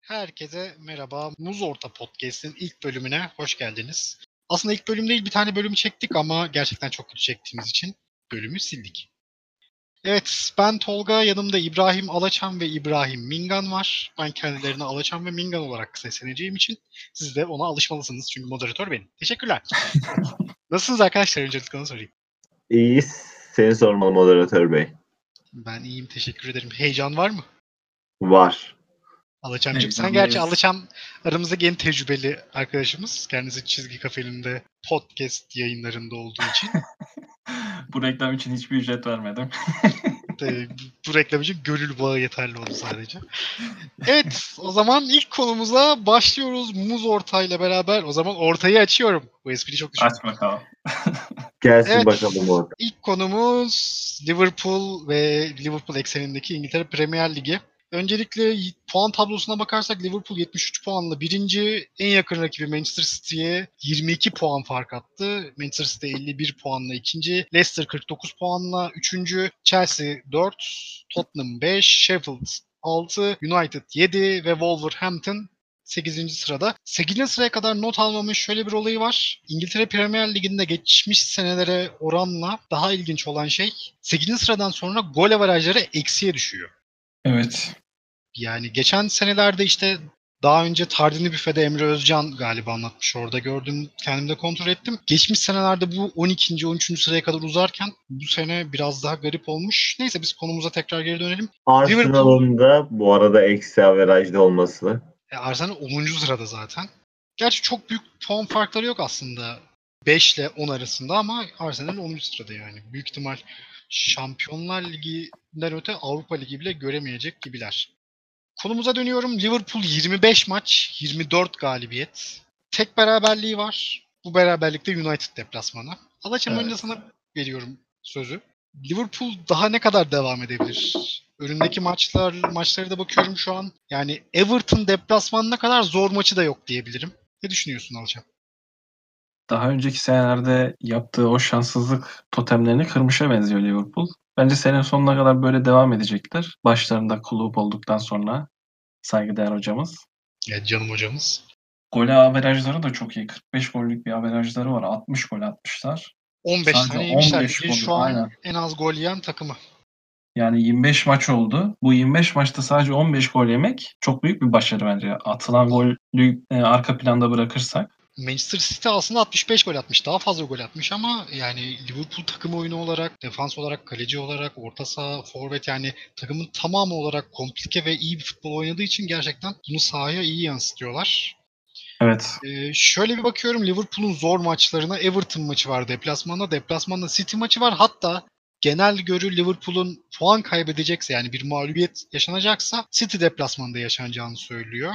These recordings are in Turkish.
Herkese merhaba. Muz Orta Podcast'in ilk bölümüne hoş geldiniz. Aslında ilk bölüm değil bir tane bölümü çektik ama gerçekten çok kötü çektiğimiz için bölümü sildik. Evet ben Tolga, yanımda İbrahim Alaçam ve İbrahim Mingan var. Ben kendilerine Alaçam ve Mingan olarak sesleneceğim için siz de ona alışmalısınız çünkü moderatör benim. Teşekkürler. Nasılsınız arkadaşlar? Öncelikle onu sorayım. İyiyiz. Seni sormalı moderatör bey. Ben iyiyim teşekkür ederim. Heyecan var mı? Var. Alaçamcığım. Sen gerçi Alaçam aramızdaki en tecrübeli arkadaşımız. Kendisi çizgi kafenin podcast yayınlarında olduğu için. Bu reklam için hiçbir ücret vermedim. Ee, bu reklam için gönül bağı yeterli oldu sadece. Evet o zaman ilk konumuza başlıyoruz. Muz ortayla beraber. O zaman ortayı açıyorum. Bu espri çok düşün. Aç bakalım. Gelsin Evet. bakalım orada. İlk konumuz Liverpool ve Liverpool eksenindeki İngiltere Premier Ligi. Öncelikle puan tablosuna bakarsak Liverpool 73 puanla birinci, en yakın rakibi Manchester City'ye 22 puan fark attı. Manchester City 51 puanla ikinci, Leicester 49 puanla üçüncü, Chelsea 4, Tottenham 5, Sheffield 6, United 7 ve Wolverhampton 8. sırada. 8. sıraya kadar not almamın şöyle bir olayı var. İngiltere Premier Ligi'nde geçmiş senelere oranla daha ilginç olan şey 8. sıradan sonra gol averajları eksiye düşüyor. Evet. Yani geçen senelerde işte daha önce Tardini Büfe'de Emre Özcan galiba anlatmış orada gördüm kendimde kontrol ettim. Geçmiş senelerde bu 12. 13. sıraya kadar uzarken bu sene biraz daha garip olmuş. Neyse biz konumuza tekrar geri dönelim. Arsenal'ın da bu arada eksi averajda olması. E, Arsenal 10. sırada zaten. Gerçi çok büyük puan farkları yok aslında. 5 ile 10 arasında ama Arsenal 10. sırada yani. Büyük ihtimal Şampiyonlar Ligi'nden öte Avrupa Ligi bile göremeyecek gibiler. Konumuza dönüyorum. Liverpool 25 maç, 24 galibiyet. Tek beraberliği var. Bu beraberlikte United deplasmanı. Alaçam Evet. önce sana veriyorum sözü. Liverpool daha ne kadar devam edebilir? Önündeki maçlar maçları da bakıyorum şu an. Yani Everton deplasmanına kadar zor maçı da yok diyebilirim. Ne düşünüyorsun Alaçam? Daha önceki senelerde yaptığı o şanssızlık totemlerini kırmışa benziyor Liverpool. Bence senin sonuna kadar böyle devam edecekler. Başlarında kulüp olduktan sonra saygıdeğer hocamız. Evet canım hocamız. Gol averajları da çok iyi. 45 gollük bir averajları var. 60 gol atmışlar. 15 Sadece tane yemişler. 15 Ligin gol, şu an aynen. en az gol yiyen takımı. Yani 25 maç oldu. Bu 25 maçta sadece 15 gol yemek çok büyük bir başarı bence. Atılan golü e, arka planda bırakırsak. Manchester City aslında 65 gol atmış. Daha fazla gol atmış ama yani Liverpool takım oyunu olarak, defans olarak, kaleci olarak, orta saha, forvet yani takımın tamamı olarak komplike ve iyi bir futbol oynadığı için gerçekten bunu sahaya iyi yansıtıyorlar. Evet. Ee, şöyle bir bakıyorum Liverpool'un zor maçlarına Everton maçı var deplasmanda. Deplasmanda City maçı var. Hatta genel görü Liverpool'un puan kaybedecekse yani bir mağlubiyet yaşanacaksa City deplasmanda yaşanacağını söylüyor.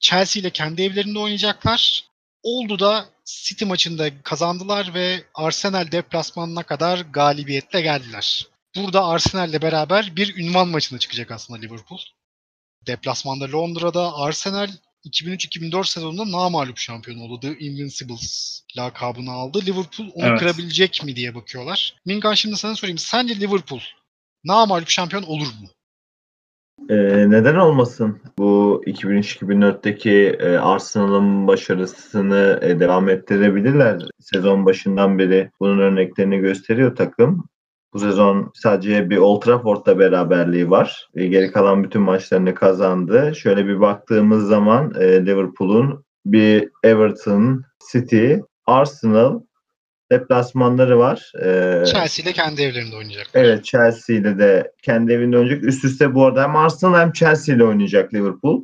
Chelsea ile kendi evlerinde oynayacaklar. Oldu da City maçında kazandılar ve Arsenal deplasmanına kadar galibiyetle geldiler. Burada Arsenal ile beraber bir ünvan maçına çıkacak aslında Liverpool. Deplasmanda Londra'da Arsenal 2003-2004 sezonunda namağlup şampiyon oldu. The Invincibles lakabını aldı. Liverpool onu Evet. kırabilecek mi diye bakıyorlar. Mingan şimdi sana sorayım. Sence Liverpool namağlup şampiyon olur mu? Ee, neden olmasın? Bu 2003-2004'teki e, Arsenal'ın başarısını e, devam ettirebilirler. Sezon başından beri bunun örneklerini gösteriyor takım. Bu sezon sadece bir Old Trafford'da beraberliği var. E, geri kalan bütün maçlarını kazandı. Şöyle bir baktığımız zaman e, Liverpool'un bir Everton, City, Arsenal deplasmanları var. E, Chelsea ile kendi evlerinde oynayacaklar. Evet Chelsea ile de kendi evinde oynayacak. Üst üste bu arada hem Arsenal hem Chelsea ile oynayacak Liverpool.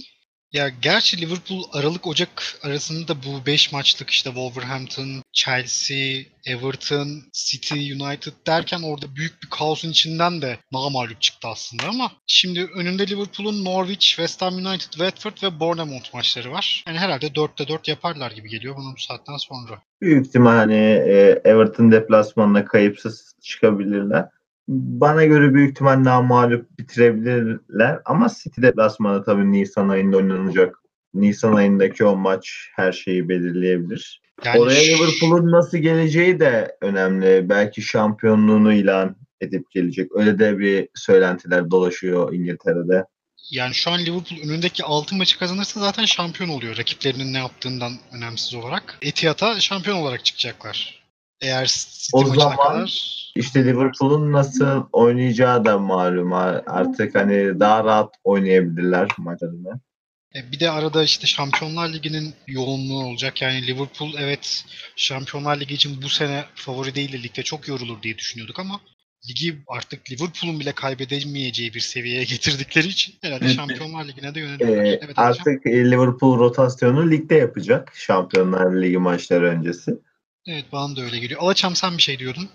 Ya gerçi Liverpool Aralık Ocak arasında bu 5 maçlık işte Wolverhampton, Chelsea, Everton, City, United derken orada büyük bir kaosun içinden de namağlup çıktı aslında ama şimdi önünde Liverpool'un Norwich, West Ham United, Watford ve Bournemouth maçları var. Yani herhalde 4'te 4 yaparlar gibi geliyor bana bu saatten sonra. Büyük ihtimal hani e, Everton deplasmanına kayıpsız çıkabilirler. Bana göre büyük ihtimal namağlup bitirebilirler. Ama City deplasmanı tabii Nisan ayında oynanacak. Nisan ayındaki o maç her şeyi belirleyebilir. Yani Oraya Liverpool'un nasıl geleceği de önemli. Belki şampiyonluğunu ilan edip gelecek. Öyle de bir söylentiler dolaşıyor İngiltere'de. Yani şu an Liverpool önündeki 6 maçı kazanırsa zaten şampiyon oluyor. Rakiplerinin ne yaptığından önemsiz olarak. Etihad'a şampiyon olarak çıkacaklar. Eğer City O zaman kadar İşte Liverpool'un nasıl oynayacağı da malum. Artık hani daha rahat oynayabilirler maçlarını. E, Bir de arada işte Şampiyonlar Ligi'nin yoğunluğu olacak. Yani Liverpool evet Şampiyonlar Ligi için bu sene favori değil de ligde çok yorulur diye düşünüyorduk ama ligi artık Liverpool'un bile kaybedemeyeceği bir seviyeye getirdikleri için herhalde Evet. Şampiyonlar Ligi'ne de Ee, yöneliyorlar. evet, Alişan. artık e, Liverpool rotasyonu ligde yapacak Şampiyonlar Ligi maçları öncesi. Evet bana da öyle geliyor. Alaçam sen bir şey diyordun.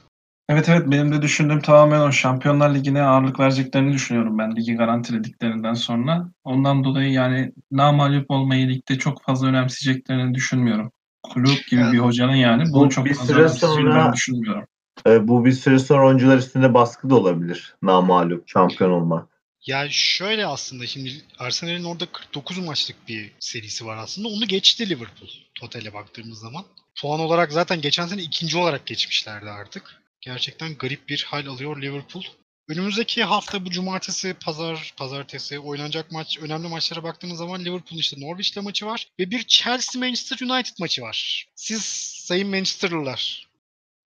Evet evet benim de düşündüğüm tamamen o Şampiyonlar Ligi'ne ağırlık vereceklerini düşünüyorum ben ligi garantilediklerinden sonra. Ondan dolayı yani namağlup olmayı ligde çok fazla önemseyeceklerini düşünmüyorum. Kulüp gibi Yani bir hocanın yani bu bunu çok bir fazla süre önemseyeceğini sonra- düşünmüyorum. Ee, bu bir süre sonra oyuncular üstünde baskı da olabilir. Namalup şampiyon olmak. Ya şöyle aslında şimdi Arsenal'in orada 49 maçlık bir serisi var aslında. Onu geçti Liverpool totale baktığımız zaman. Puan olarak zaten geçen sene ikinci olarak geçmişlerdi artık. Gerçekten garip bir hal alıyor Liverpool. Önümüzdeki hafta bu cumartesi, pazar, pazartesi oynanacak maç, önemli maçlara baktığınız zaman Liverpool işte Norwich'le maçı var ve bir Chelsea Manchester United maçı var. Siz sayın Manchester'lılar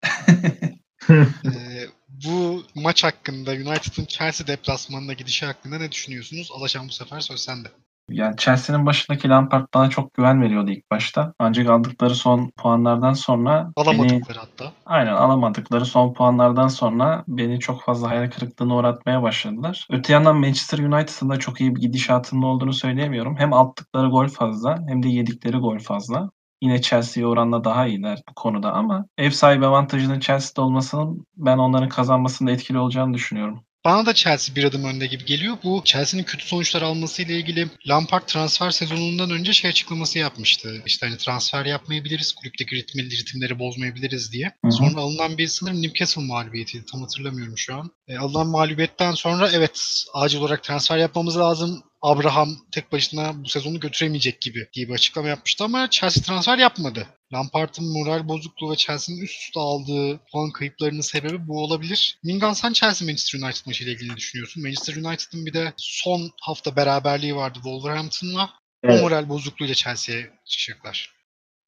ee, bu maç hakkında United'ın Chelsea deplasmanına gidişi hakkında ne düşünüyorsunuz? Alaşan bu sefer söz sende. Yani Chelsea'nin başındaki Lampard bana çok güven veriyordu ilk başta. Ancak aldıkları son puanlardan sonra beni Alamadıkları hatta. Aynen alamadıkları son puanlardan sonra beni çok fazla hayal kırıklığına uğratmaya başladılar. Öte yandan Manchester United'ın da çok iyi bir gidişatında olduğunu söyleyemiyorum. Hem attıkları gol fazla hem de yedikleri gol fazla. Yine Chelsea'ye oranla daha iyiler bu konuda ama ev sahibi avantajının Chelsea'de olmasının ben onların kazanmasında etkili olacağını düşünüyorum. Bana da Chelsea bir adım önde gibi geliyor. Bu Chelsea'nin kötü sonuçlar almasıyla ilgili Lampard transfer sezonundan önce şey açıklaması yapmıştı. İşte hani transfer yapmayabiliriz, kulüpteki ritmi, ritimleri bozmayabiliriz diye. Hı hı. Sonra alınan bir sanırım Newcastle mağlubiyetiydi. Tam hatırlamıyorum şu an. E, alınan mağlubiyetten sonra evet acil olarak transfer yapmamız lazım. Abraham tek başına bu sezonu götüremeyecek gibi diye bir açıklama yapmıştı ama Chelsea transfer yapmadı. Lampard'ın moral bozukluğu ve Chelsea'nin üst üste aldığı puan kayıplarının sebebi bu olabilir. Mingan sen Chelsea Manchester United maçı ile ilgili ne düşünüyorsun? Manchester United'ın bir de son hafta beraberliği vardı Wolverhampton'la. Evet. O moral bozukluğuyla Chelsea'ye çıkacaklar.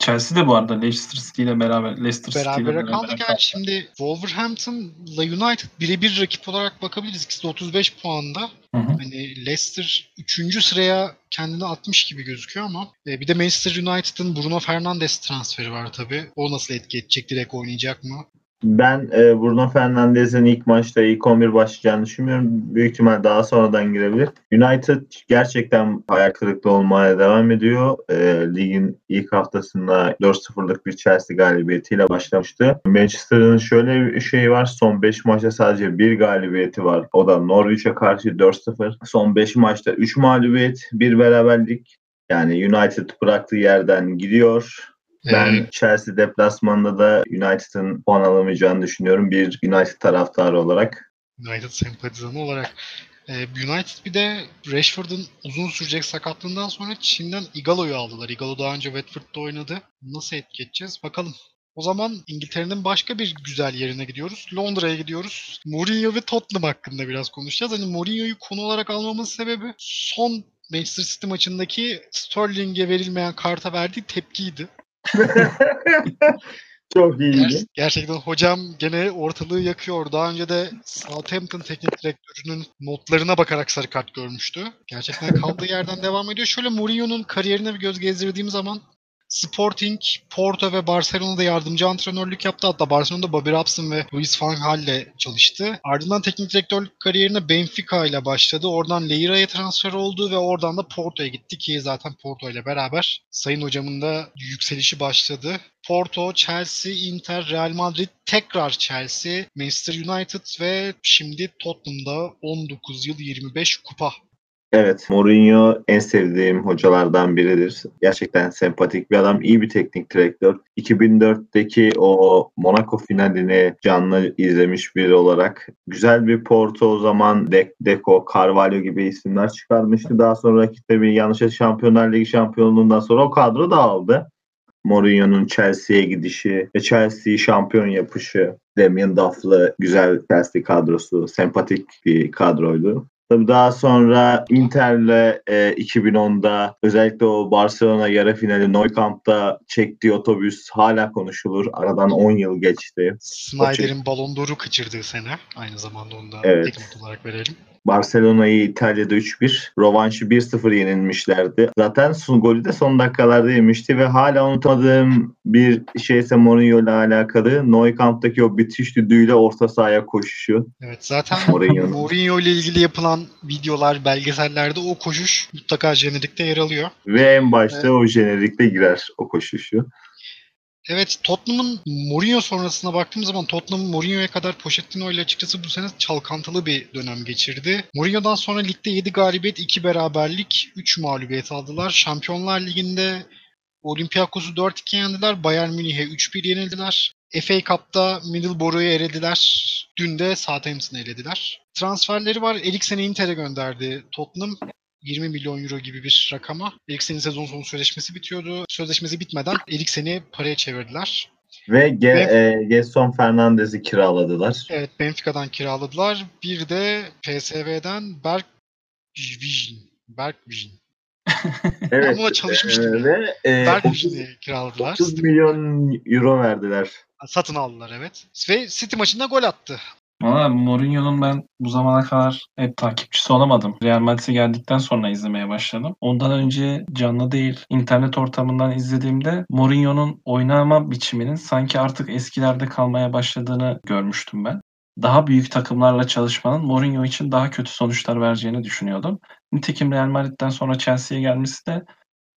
Chelsea de bu arada Leicester City ile beraber Leicester City ile beraber kaldık yani kaldı. şimdi Wolverhampton'la United birebir rakip olarak bakabiliriz. İkisi de 35 puanda. Hı hı. Hani Leicester 3. sıraya kendini atmış gibi gözüküyor ama e, bir de Manchester United'ın Bruno Fernandes transferi var tabii. O nasıl etki edecek? Direkt oynayacak mı? Ben e, Bruno Fernandes'in ilk maçta ilk 11 başlayacağını düşünmüyorum. Büyük ihtimal daha sonradan girebilir. United gerçekten hayal kırıklığı olmaya devam ediyor. E, ligin ilk haftasında 4-0'lık bir Chelsea galibiyetiyle başlamıştı. Manchester'ın şöyle bir şey var. Son 5 maçta sadece bir galibiyeti var. O da Norwich'e karşı 4-0. Son 5 maçta 3 mağlubiyet, 1 beraberlik. Yani United bıraktığı yerden gidiyor. Ben Ee, Chelsea deplasmanında da United'ın puan alamayacağını düşünüyorum bir United taraftarı olarak. United sempatizanı olarak. E, United bir de Rashford'un uzun sürecek sakatlığından sonra Çin'den Igalo'yu aldılar. Igalo daha önce Watford'da oynadı. Nasıl etki edeceğiz? Bakalım. O zaman İngiltere'nin başka bir güzel yerine gidiyoruz. Londra'ya gidiyoruz. Mourinho ve Tottenham hakkında biraz konuşacağız. Hani Mourinho'yu konu olarak almamın sebebi son Manchester City maçındaki Sterling'e verilmeyen karta verdiği tepkiydi. Çok iyiydi. Ger- gerçekten hocam gene ortalığı yakıyor. Daha önce de Southampton teknik direktörünün notlarına bakarak sarı kart görmüştü. Gerçekten kaldığı yerden devam ediyor. Şöyle Mourinho'nun kariyerine bir göz gezdirdiğim zaman Sporting, Porto ve Barcelona'da yardımcı antrenörlük yaptı. Hatta Barcelona'da Bobby Robson ve Luis van Gaal'le çalıştı. Ardından teknik direktörlük kariyerine Benfica ile başladı. Oradan Leira'ya transfer oldu ve oradan da Porto'ya gitti ki zaten Porto ile beraber Sayın Hocam'ın da yükselişi başladı. Porto, Chelsea, Inter, Real Madrid, tekrar Chelsea, Manchester United ve şimdi Tottenham'da 19 yıl 25 kupa. Evet, Mourinho en sevdiğim hocalardan biridir. Gerçekten sempatik bir adam, iyi bir teknik direktör. 2004'teki o Monaco finalini canlı izlemiş biri olarak güzel bir Porto o zaman De- Deco, Carvalho gibi isimler çıkarmıştı. Daha sonra tabii yanlış Şampiyonlar Ligi şampiyonluğundan sonra o kadro dağıldı. Mourinho'nun Chelsea'ye gidişi ve Chelsea'yi şampiyon yapışı. Damien Duff'lı güzel Chelsea kadrosu, sempatik bir kadroydu. Tabii daha sonra Inter'le e, 2010'da özellikle o Barcelona yarı finali Nou Camp'ta çektiği otobüs hala konuşulur. Aradan 10 yıl geçti. Snyder'in Ballon d'Or'u kaçırdığı sene. Aynı zamanda onu da Evet. olarak verelim. Barcelona'yı İtalya'da 3-1, rovanşı 1-0 yenilmişlerdi. Zaten son golü de son dakikalarda yemişti ve hala unutmadığım bir şeyse Mourinho ile alakalı Nou Camp'taki o bitiş düdüğüyle orta sahaya koşuşu. Evet zaten. Mourinho ile ilgili yapılan videolar, belgesellerde o koşuş mutlaka jenerikte yer alıyor. Ve en başta o jenerikte girer o koşuşu. Evet Tottenham'ın Mourinho sonrasına baktığım zaman Tottenham Mourinho'ya kadar Pochettino ile açıkçası bu sene çalkantılı bir dönem geçirdi. Mourinho'dan sonra ligde 7 galibiyet, 2 beraberlik, 3 mağlubiyet aldılar. Şampiyonlar Ligi'nde Olympiakos'u 4-2 yendiler. Bayern Münih'e 3-1 yenildiler. FA Cup'ta Middlesbrough'u elediler. Dün de Southampton'ı elediler. Transferleri var. Eriksen'i Inter'e gönderdi Tottenham. 20 milyon euro gibi bir rakama. Eriksen'in sezon sonu sözleşmesi bitiyordu. Sözleşmesi bitmeden Eriksen'i paraya çevirdiler. Ve Ge- Ve- e, Gerson Fernandez'i kiraladılar. Evet Benfica'dan kiraladılar. Bir de PSV'den Berg Vision. Berg Vision. Evet. buna çalışmıştım e, ya. ve e, Berg 30, Vision'i kiraladılar. 30 milyon euro verdiler. Satın aldılar evet. Ve City maçında gol attı. Valla Mourinho'nun ben bu zamana kadar hep takipçisi olamadım. Real Madrid'e geldikten sonra izlemeye başladım. Ondan önce canlı değil internet ortamından izlediğimde Mourinho'nun oynama biçiminin sanki artık eskilerde kalmaya başladığını görmüştüm ben. Daha büyük takımlarla çalışmanın Mourinho için daha kötü sonuçlar vereceğini düşünüyordum. Nitekim Real Madrid'den sonra Chelsea'ye gelmesi de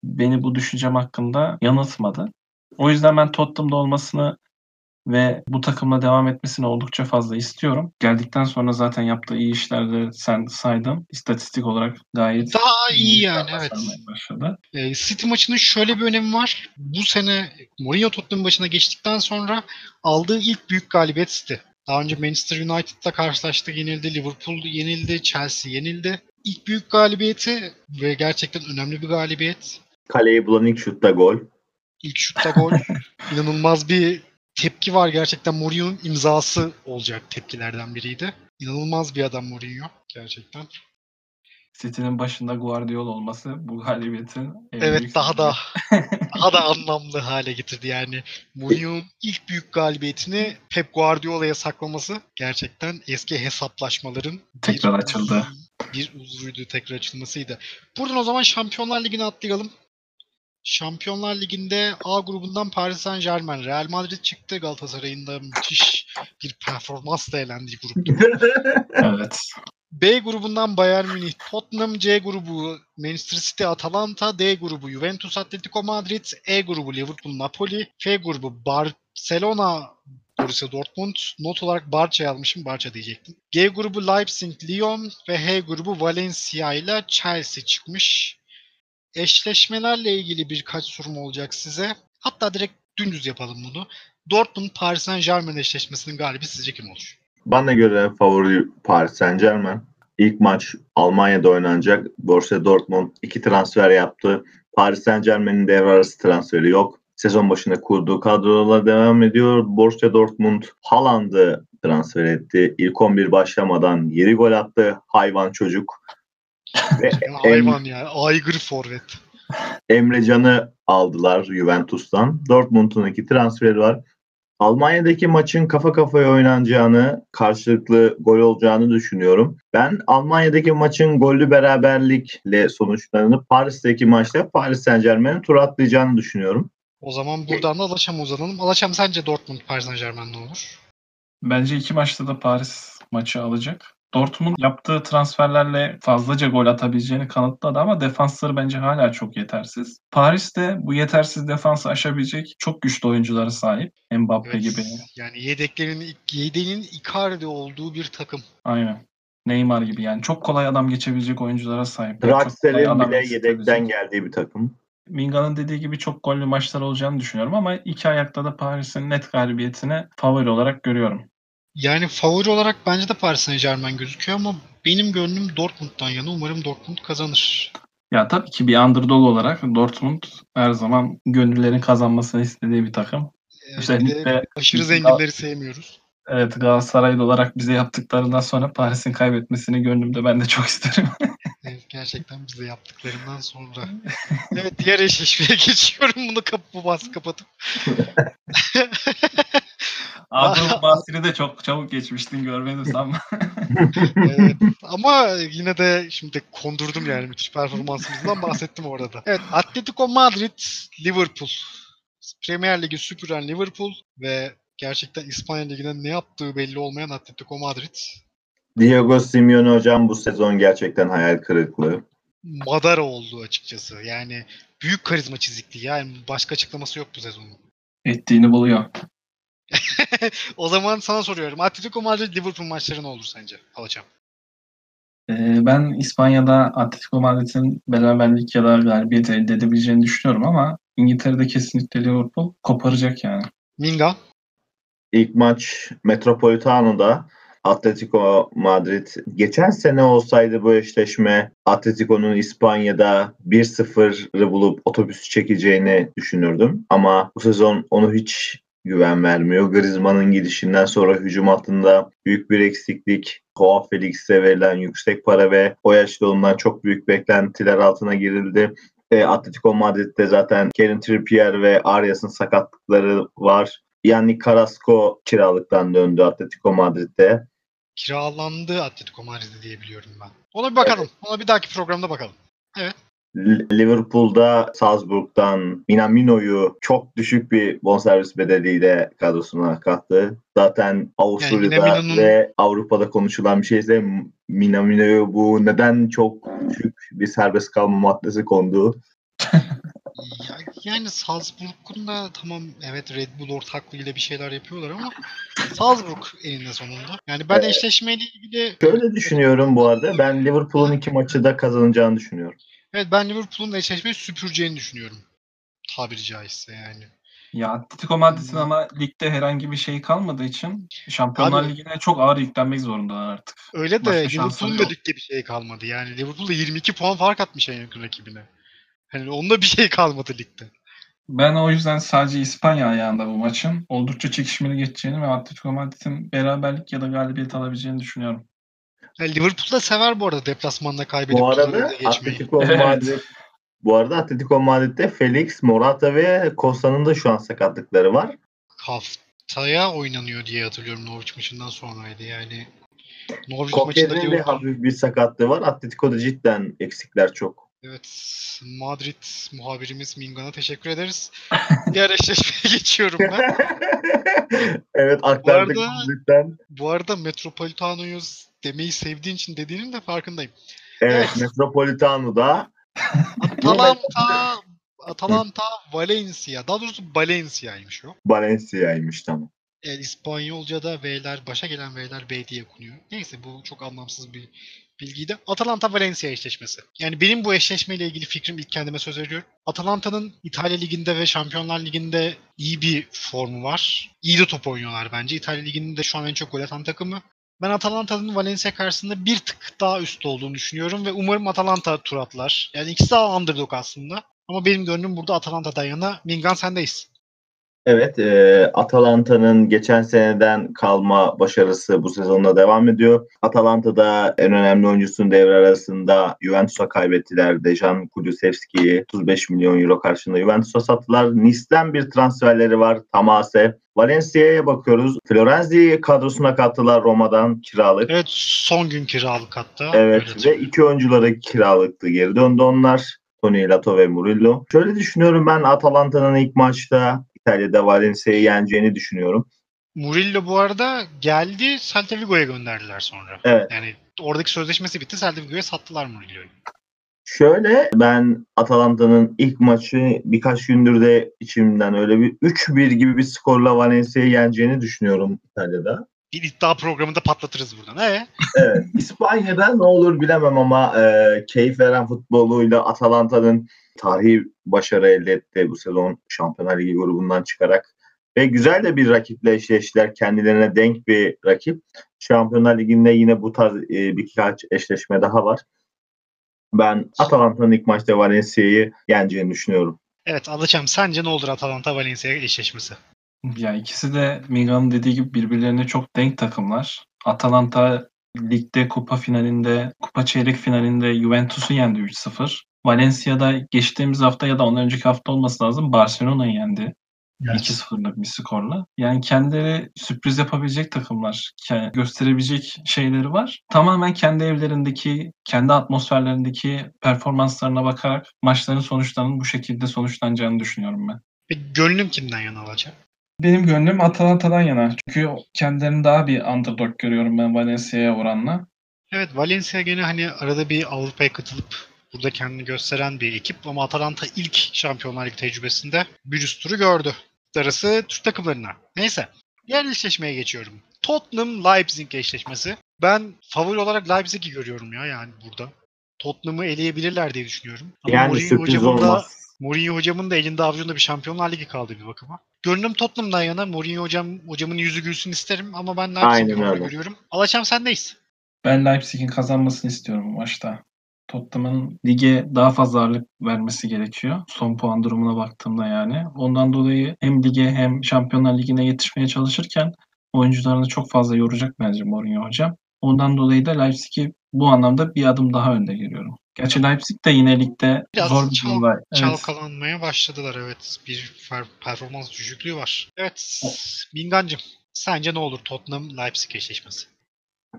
beni bu düşüncem hakkında yanıltmadı. O yüzden ben Tottenham'da olmasını ve bu takımla devam etmesini oldukça fazla istiyorum. Geldikten sonra zaten yaptığı iyi işlerde sen saydın. İstatistik olarak gayet Daha iyi yani evet. başladı. Ee, City maçının şöyle bir önemi var. Bu sene Mourinho Tottenham başına geçtikten sonra aldığı ilk büyük galibiyet City. Daha önce Manchester United'la karşılaştı, yenildi. Liverpool yenildi, Chelsea yenildi. İlk büyük galibiyeti ve gerçekten önemli bir galibiyet. Kaleyi bulan ilk şutta gol. İlk şutta gol. İnanılmaz bir tepki var gerçekten. Mourinho'nun imzası olacak tepkilerden biriydi. İnanılmaz bir adam Mourinho gerçekten. City'nin başında Guardiola olması bu galibiyetin en Evet büyük daha da daha da anlamlı hale getirdi yani. Mourinho'nun ilk büyük galibiyetini Pep Guardiola'ya saklaması gerçekten eski hesaplaşmaların Tekrar bir açıldı. Bir uzvuydu tekrar açılmasıydı. Buradan o zaman Şampiyonlar Ligi'ne atlayalım. Şampiyonlar Ligi'nde A grubundan Paris Saint Germain, Real Madrid çıktı. Galatasaray'ın da müthiş bir performansla elendiği gruptu. Evet. B grubundan Bayern Münih, Tottenham, C grubu Manchester City, Atalanta, D grubu Juventus, Atletico Madrid, E grubu Liverpool, Napoli, F grubu Barcelona, Borussia Dortmund, not olarak Barça yazmışım, Barça diyecektim. G grubu Leipzig, Lyon ve H grubu Valencia ile Chelsea çıkmış. Eşleşmelerle ilgili birkaç sorum olacak size. Hatta direkt dümdüz yapalım bunu. Dortmund Paris Saint Germain eşleşmesinin galibi sizce kim olur? Bana göre favori Paris Saint Germain. İlk maç Almanya'da oynanacak. Borussia Dortmund iki transfer yaptı. Paris Saint Germain'in devre arası transferi yok. Sezon başında kurduğu kadrolarla devam ediyor. Borussia Dortmund Haaland'ı transfer etti. İlk 11 başlamadan 7 gol attı. Hayvan çocuk. Ve Hayvan ya. Aygır forvet. Emre Can'ı aldılar Juventus'tan. Dortmund'un iki transferi var. Almanya'daki maçın kafa kafaya oynanacağını, karşılıklı gol olacağını düşünüyorum. Ben Almanya'daki maçın gollü beraberlikle sonuçlanıp Paris'teki maçta Paris Saint Germain'in tur atlayacağını düşünüyorum. O zaman buradan da Alaşam'a uzanalım. Alaşam sence Dortmund Paris Saint Germain ne olur? Bence iki maçta da Paris maçı alacak. Dortmund yaptığı transferlerle fazlaca gol atabileceğini kanıtladı ama defansları bence hala çok yetersiz. Paris de bu yetersiz defansı aşabilecek çok güçlü oyunculara sahip. Mbappe Evet, gibi. Yani yedeklerin, yedeğinin Icardi olduğu bir takım. Aynen. Neymar gibi yani. Çok kolay adam geçebilecek oyunculara sahip. Draxler'in bile yedekten geldiği bir takım. Minga'nın dediği gibi çok gollü maçlar olacağını düşünüyorum ama iki ayakta da Paris'in net galibiyetine favori olarak görüyorum. Yani favori olarak bence de Paris Saint Germain gözüküyor ama benim gönlüm Dortmund'dan yana. Umarım Dortmund kazanır. Ya tabii ki bir underdog olarak Dortmund her zaman gönüllerin kazanmasını istediği bir takım. Evet, Özellikle- bir de aşırı zenginleri sevmiyoruz. Evet Galatasaraylı olarak bize yaptıklarından sonra Paris'in kaybetmesini gönlümde ben de çok isterim. Evet, gerçekten bize yaptıklarından sonra. Evet diğer eşleşmeye geçiyorum bunu kapı bu bahsi kapatıp. Adem Basri de çok çabuk geçmiştin görmedim sanma. Evet, ama yine de şimdi kondurdum yani müthiş performansımızdan bahsettim orada da. Evet Atletico Madrid, Liverpool. Premier Ligi süpüren Liverpool ve gerçekten İspanya Ligi'ne ne yaptığı belli olmayan Atletico Madrid. Diego Simeone hocam bu sezon gerçekten hayal kırıklığı. Madara oldu açıkçası. Yani büyük karizma çizikliği. Yani başka açıklaması yok bu sezonun. Ettiğini buluyor. O zaman sana soruyorum. Atletico Madrid Liverpool maçları ne olur sence? Alacağım. Ee, ben İspanya'da Atletico Madrid'in beraberlik ya da galibiyet elde edebileceğini düşünüyorum ama İngiltere'de kesinlikle Liverpool koparacak yani. Minga. İlk maç Metropolitano'da Atletico Madrid. Geçen sene olsaydı bu eşleşme Atletico'nun İspanya'da 1-0'ı bulup otobüs çekeceğini düşünürdüm. Ama bu sezon onu hiç güven vermiyor. Griezmann'ın gidişinden sonra hücum hattında büyük bir eksiklik. Joao Felix'e verilen yüksek para ve o yaşta ondan çok büyük beklentiler altına girildi. E, Atletico Madrid'de zaten Kieran Trippier ve Arias'ın sakatlıkları var. Yani Carrasco kiralıktan döndü Atletico Madrid'de. Kiralandı Atletico Madrid'e diye biliyorum ben. Ona bir bakalım. Ona bir dahaki programda bakalım. L- Liverpool'da Salzburg'dan Minamino'yu çok düşük bir bonservis bedeliyle kadrosuna kattı. Zaten Avusturya'da Minamino'nun- ve Avrupa'da konuşulan bir şeyse Minamino'yu bu neden çok düşük bir serbest kalma maddesi kondu. Ya, yani Salzburg'un da tamam evet Red Bull ortaklığıyla bir şeyler yapıyorlar ama Salzburg eninde sonunda. Yani ben Evet. eşleşmeyle ilgili Şöyle düşünüyorum bu arada. Ben Liverpool'un iki maçı da kazanacağını düşünüyorum. Evet ben Liverpool'un eşleşmeyi süpüreceğini düşünüyorum. Tabiri caizse yani. Ya Atletico Madrid'in ama ligde herhangi bir şey kalmadığı için Şampiyonlar Abi- Ligi'ne çok ağır yüklenmek zorundalar artık. Öyle de Liverpool'un da ligde bir şey kalmadı. Yani Liverpool da 22 puan fark atmış en yakın rakibine. Hani onda bir şey kalmadı ligde. Ben o yüzden sadece İspanya ayağında bu maçın oldukça çekişmeli geçeceğini ve Atletico Madrid'in beraberlik ya da galibiyet alabileceğini düşünüyorum. Yani Liverpool da sever bu arada deplasmanda kaybedip Bu arada. Atletico. Madrid bu arada Atletico Madrid'de Felix, Morata ve Costa'nın da şu an sakatlıkları var. Haftaya oynanıyor diye hatırlıyorum Norwich maçından sonraydı yani. Norwich maçında Kokye'nin de hafif bir sakatlığı var. Atletico'da cidden eksikler çok. Evet, Madrid muhabirimiz Mingan'a teşekkür ederiz. Diğer eşleşmeye geçiyorum ben. evet aktardık arada- Madrid'den. Bu arada Metropolitano'yu demeyi sevdiğin için dediğinin de farkındayım. Evet Metropolitano'da Atalanta, Atalanta Valencia. Daha doğrusu Valencia'ymış o. Valencia'ymış tamam. E, İspanyolca'da V'ler, başa gelen V'ler B diye okunuyor. Neyse bu çok anlamsız bir bilgiydi. Atalanta Valencia eşleşmesi. Yani benim bu eşleşmeyle ilgili fikrim ilk kendime söz veriyorum. Atalanta'nın İtalya Ligi'nde ve Şampiyonlar Ligi'nde iyi bir formu var. İyi de top oynuyorlar bence. İtalya Ligi'nin de şu an en çok gol atan takımı. Ben Atalanta'nın Valencia karşısında bir tık daha üst olduğunu düşünüyorum ve umarım Atalanta tur atlar. Yani ikisi daha underdog aslında. Ama benim gönlüm burada Atalanta'dan yana. Mingan sendeyiz. Evet e, Atalanta'nın geçen seneden kalma başarısı bu sezonda devam ediyor. Atalanta'da en önemli oyuncusunun devre arasında Juventus'a kaybettiler. Dejan Kulusevski'yi 35 milyon euro karşılığında Juventus'a sattılar. Nice'den bir transferleri var Tamase. Valencia'ya bakıyoruz. Florenzi'yi kadrosuna kattılar Roma'dan kiralık. Evet son gün kiralık hatta. Evet Öyle ve iki oyuncuları kiralıktı. Geri döndü onlar. Tony Lato ve Murillo. Şöyle düşünüyorum ben Atalanta'nın ilk maçta İtalya'da Valencia'yı yeneceğini düşünüyorum. Murillo bu arada geldi Celta Vigo'ya gönderdiler sonra. Evet. Yani oradaki sözleşmesi bitti Celta Vigo'ya sattılar Murillo'yu. Şöyle ben Atalanta'nın ilk maçı birkaç gündür de içimden öyle bir 3-1 gibi bir skorla Valencia'yı yeneceğini düşünüyorum İtalya'da. Bir iddia programında patlatırız buradan. E Evet. İspanya'da ne olur bilemem ama e, keyif veren futboluyla Atalanta'nın tarihi başarı elde etti bu sezon Şampiyonlar Ligi grubundan çıkarak. Ve güzel de bir rakiple eşleştiler. Kendilerine denk bir rakip. Şampiyonlar Ligi'nde yine bu tarz e, birkaç eşleşme daha var. Ben Atalanta'nın ilk maçta Valencia'yı yeneceğini düşünüyorum. Evet Alaçam sence ne olur Atalanta Valencia eşleşmesi? Ya ikisi de Miga'nın dediği gibi birbirlerine çok denk takımlar. Atalanta ligde kupa finalinde, kupa çeyrek finalinde Juventus'u yendi 3-0. Valencia'da geçtiğimiz hafta ya da ondan önceki hafta olması lazım Barcelona'yı yendi. 2-0'lık bir skorla. Yani kendileri sürpriz yapabilecek takımlar, gösterebilecek şeyleri var. Tamamen kendi evlerindeki, kendi atmosferlerindeki performanslarına bakarak maçların sonuçlarının bu şekilde sonuçlanacağını düşünüyorum ben. Peki gönlüm kimden yana Alaçam? Benim gönlüm Atalanta'dan yana. Çünkü kendilerini daha bir underdog görüyorum ben Valencia'ya oranla. Evet Valencia gene hani arada bir Avrupa'ya katılıp burada kendini gösteren bir ekip ama Atalanta ilk Şampiyonlar Ligi tecrübesinde bir üst turu gördü. Arası Türk takımlarına. Neyse. Diğer eşleşmeye geçiyorum. Tottenham Leipzig eşleşmesi. Ben favori olarak Leipzig'i görüyorum ya yani burada. Tottenham'ı eleyebilirler diye düşünüyorum. Ama Yani Mourinho sürpriz hocamın da- olmaz. Mourinho hocamın da elinde avucunda bir Şampiyonlar Ligi kaldı bir bakıma. Gönlüm Tottenham'dan yana. Mourinho hocam hocamın yüzü gülsün isterim ama ben Leipzig'i görüyorum. Alaçam sendeyiz. Ben Leipzig'in kazanmasını istiyorum bu maçta. Tottenham'ın lige daha fazla ağırlık vermesi gerekiyor. Son puan durumuna baktığımda yani. Ondan dolayı hem lige hem Şampiyonlar Ligi'ne yetişmeye çalışırken oyuncularını çok fazla yoracak bence Mourinho hocam. Ondan dolayı da Leipzig'i bu anlamda bir adım daha önde görüyorum. Gerçi Leipzig de yine ligde Biraz zor bir çal- durumda. Evet. Çalkalanmaya başladılar evet. Bir per- performans düşüklüğü var. Evet. Bingancım sence ne olur Tottenham Leipzig eşleşmesi?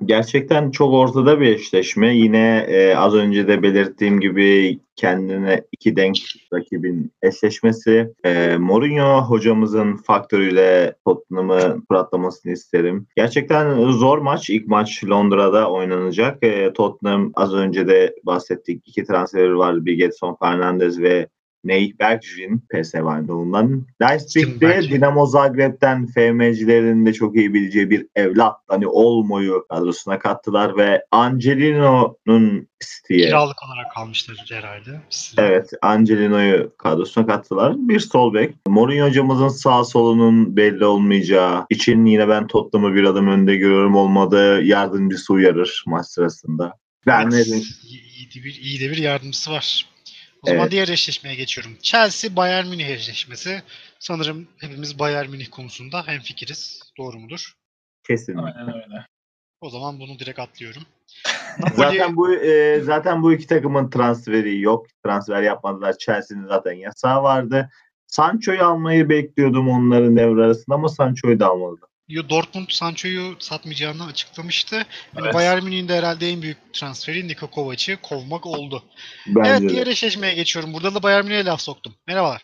Gerçekten çok ortada bir eşleşme. Yine e, az önce de belirttiğim gibi kendine iki denk rakibin eşleşmesi. E, Mourinho hocamızın faktörüyle Tottenham'ı fırlatlamasını isterim. Gerçekten zor maç. İlk maç Londra'da oynanacak. E, Tottenham az önce de bahsettik. iki transferi var. Bir Getson Fernandez ve Ney Eindhoven'dan. Leipzig'te Bergvin? Dinamo Zagreb'den FM'cilerin de çok iyi bileceği bir evlat hani Olmo'yu kadrosuna kattılar ve Angelino'nun City'ye Kiralık olarak kalmışlar herhalde. Evet, Angelino'yu kadrosuna kattılar. Bir sol bek. Mourinho hocamızın sağ solunun belli olmayacağı için yine ben Tottenham'ı bir adım önde görüyorum. Olmadı yardımcısı uyarır maç sırasında. Ben Evet, iyi de bir, iyi de bir yardımcısı var. O zaman Evet. diğer eşleşmeye geçiyorum. Chelsea Bayern Münih eşleşmesi. Sanırım hepimiz Bayern Münih konusunda hemfikiriz. Doğru mudur? Kesin. Aynen öyle. O zaman bunu direkt atlıyorum. Zaten bu e, zaten bu iki takımın transferi yok. Transfer yapmadılar. Chelsea'nin zaten yasağı vardı. Sancho'yu almayı bekliyordum onların devre arasında ama Sancho'yu da almadı. Dortmund Sancho'yu satmayacağını açıklamıştı. Yani Evet. Bayern Münih'in de herhalde en büyük transferi Niko Kovac'ı kovmak oldu. Bence evet de. diğer eşleşmeye geçiyorum. Burada da Bayern Münih'e laf soktum. Merhabalar.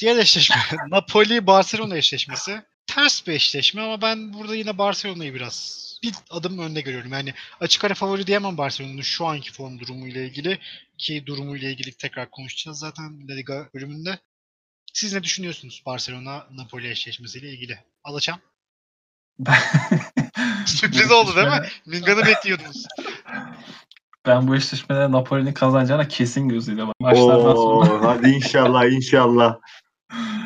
Diğer eşleşme Napoli-Barcelona eşleşmesi. Ters bir eşleşme ama ben burada yine Barcelona'yı biraz bir adım önde görüyorum. Yani açık ara favori diyemem Barcelona'nın şu anki form durumuyla ilgili ki durumuyla ilgili tekrar konuşacağız zaten La Liga bölümünde. Siz ne düşünüyorsunuz Barcelona-Napoli eşleşmesiyle ilgili? Alaçam. Sürpriz oldu değil mi? Mingan'ı bekliyordunuz. Ben bu eşleşmede Napoli'nin kazanacağına kesin gözüyle bak. Maçlardan sonra. Hadi inşallah inşallah.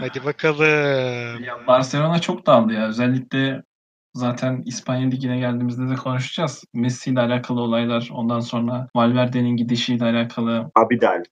Hadi bakalım. Ya Barcelona çok daldı ya. Özellikle zaten İspanya Ligi'ne geldiğimizde de konuşacağız. Messi ile alakalı olaylar, ondan sonra Valverde'nin gidişiyle alakalı, Abidal.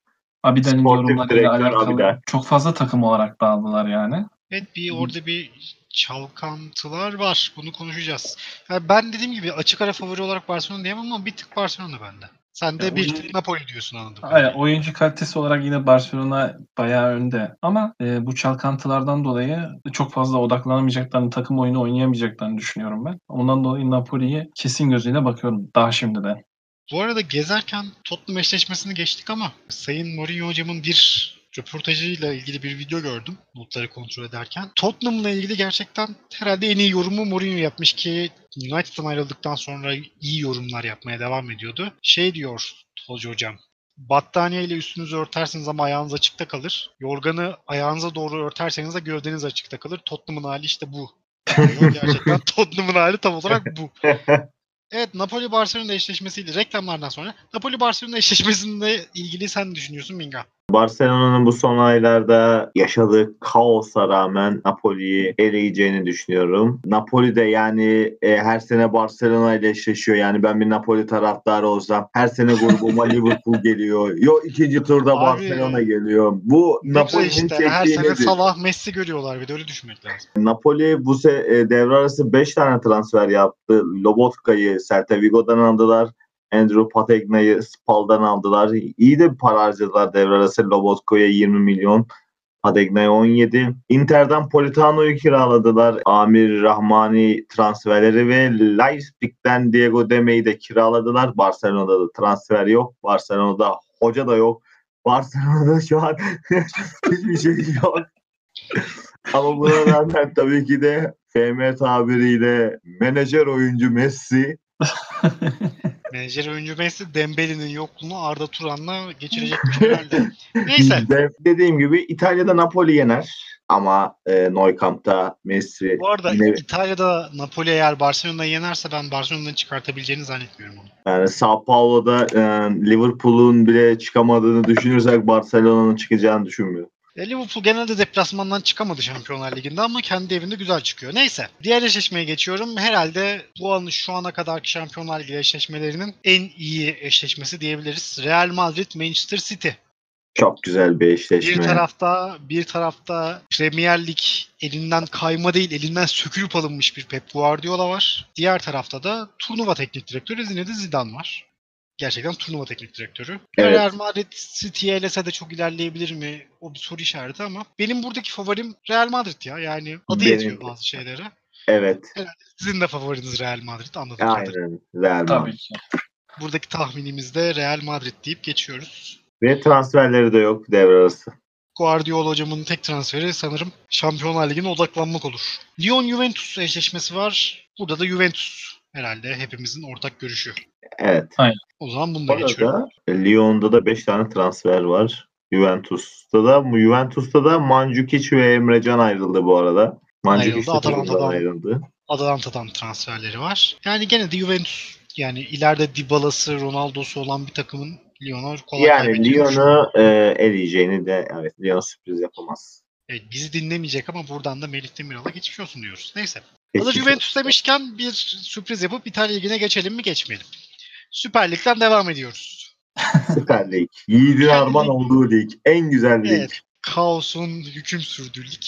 Abidal'in yorumlarıyla alakalı Abidal. çok fazla takım olarak dağıldılar yani. Evet bir orada bir çalkantılar var. Bunu konuşacağız. Yani ben dediğim gibi açık ara favori olarak Barcelona diyemem ama bir tık Barcelona bende. Sen de Ya bir oyun- tık Napoli diyorsun anladım. Aynen, oyuncu kalitesi olarak yine Barcelona bayağı önde. Ama e, bu çalkantılardan dolayı çok fazla odaklanamayacaklarını, takım oyunu oynayamayacaklarını düşünüyorum ben. Ondan dolayı Napoli'yi kesin gözüyle bakıyorum daha şimdiden. Bu arada gezerken Tottenham eşleşmesini geçtik ama Sayın Mourinho hocamın bir röportajıyla ilgili bir video gördüm notları kontrol ederken. Tottenham'la ilgili gerçekten herhalde en iyi yorumu Mourinho yapmış ki United'dan ayrıldıktan sonra iyi yorumlar yapmaya devam ediyordu. Şey diyor hoca hocam. Battaniye ile üstünüzü örterseniz ama ayağınız açıkta kalır. Yorganı ayağınıza doğru örterseniz de gövdeniz açıkta kalır. Tottenham'ın hali işte bu. Gerçekten Tottenham'ın hali tam olarak bu. Evet Napoli Barcelona eşleşmesiyle reklamlardan sonra Napoli Barcelona eşleşmesinde ilgili sen düşünüyorsun Minga? Barcelona'nın bu son aylarda yaşadığı kaosa rağmen Napoli'yi eleyeceğini düşünüyorum. Napoli de yani e, her sene Barcelona ile eşleşiyor. Yani ben bir Napoli taraftarı olsam her sene grubuma Liverpool geliyor. Yo ikinci turda Abi, Barcelona geliyor. Bu Napoli'nin işte. Her sene nedir? Salah, Messi görüyorlar bir de öyle düşünmek lazım. Napoli bu se e, devre arası 5 tane transfer yaptı. Lobotka'yı Celta Vigo'dan aldılar. Andrew Patagna'yı Spal'dan aldılar. İyi de bir para harcadılar devre arası. Lobotka'ya 20 milyon. Patagna'ya 17. Inter'den Politano'yu kiraladılar. Amir Rahmani transferleri ve Leipzig'ten Diego Deme'yi de kiraladılar. Barcelona'da da transfer yok. Barcelona'da hoca da yok. Barcelona'da şu an hiçbir şey yok. Ama buna rağmen tabii ki de FM tabiriyle menajer oyuncu Messi Menajer oyuncu Messi Dembele'nin yokluğunu Arda Turan'la geçirecekmiş herhalde. Neyse. de- dediğim gibi İtalya'da Napoli yener ama e, Nou Camp'ta Messi Bu arada yine İtalya'da Napoli eğer Barcelona'yı yenerse ben Barcelona'dan çıkartabileceğini zannetmiyorum onu. yani Sao Paulo'da e, Liverpool'un bile çıkamadığını düşünürsek Barcelona'nın çıkacağını düşünmüyorum. Ya Liverpool genelde deplasmandan çıkamadı Şampiyonlar Ligi'nde ama kendi evinde güzel çıkıyor. Neyse. Diğer eşleşmeye geçiyorum. Herhalde bu anın şu ana kadarki Şampiyonlar Ligi eşleşmelerinin en iyi eşleşmesi diyebiliriz. Real Madrid Manchester City. Çok güzel bir Bir eşleşme. tarafta bir tarafta Premier Lig elinden kayma değil elinden sökülüp alınmış bir Pep Guardiola var. Diğer tarafta da turnuva teknik direktörü Zinedine Zidane var. Gerçekten turnuva teknik direktörü. Evet. Real Madrid City'ye elese de çok ilerleyebilir mi? O bir soru işareti ama benim buradaki favorim Real Madrid ya. Yani adı Benim yetiyor bazı şeylere. Evet. Sizin de favoriniz Real Madrid anladığım kadarıyla. Aynen. Real Madrid. Tabii ki. Buradaki tahminimizde Real Madrid deyip geçiyoruz. Ve transferleri de yok devre arası. Guardiola hocamın tek transferi sanırım Şampiyonlar Ligi'ne odaklanmak olur. Lyon-Juventus eşleşmesi var. Burada da Juventus herhalde hepimizin ortak görüşü. Evet. O zaman bunu da geçiyorum. Lyon'da da 5 tane transfer var. Juventus'ta da Juventus'ta da Mandzukic ve Emrecan ayrıldı bu arada. Mandzukic Ayrıldı, Atalanta'dan. ayrıldı. Atalanta'dan transferleri var. Yani gene de Juventus yani ileride Dybala'sı, Ronaldo'su olan bir takımın Lyon'a kolay Yani Lyon'u e, eleyeceğini de evet Lyon sürpriz yapamaz. Evet, bizi dinlemeyecek ama buradan da Melih Demiral'a geçmiş olsun diyoruz. Neyse. Hazır Juventus demişken bir sürpriz yapıp İtalya Ligi'ne geçelim mi geçmeyelim. Süper Lig'den devam ediyoruz. Süper Lig. Armağan lig- olduğu lig. En güzel lig. Evet. Kaosun hüküm sürdüğü lig.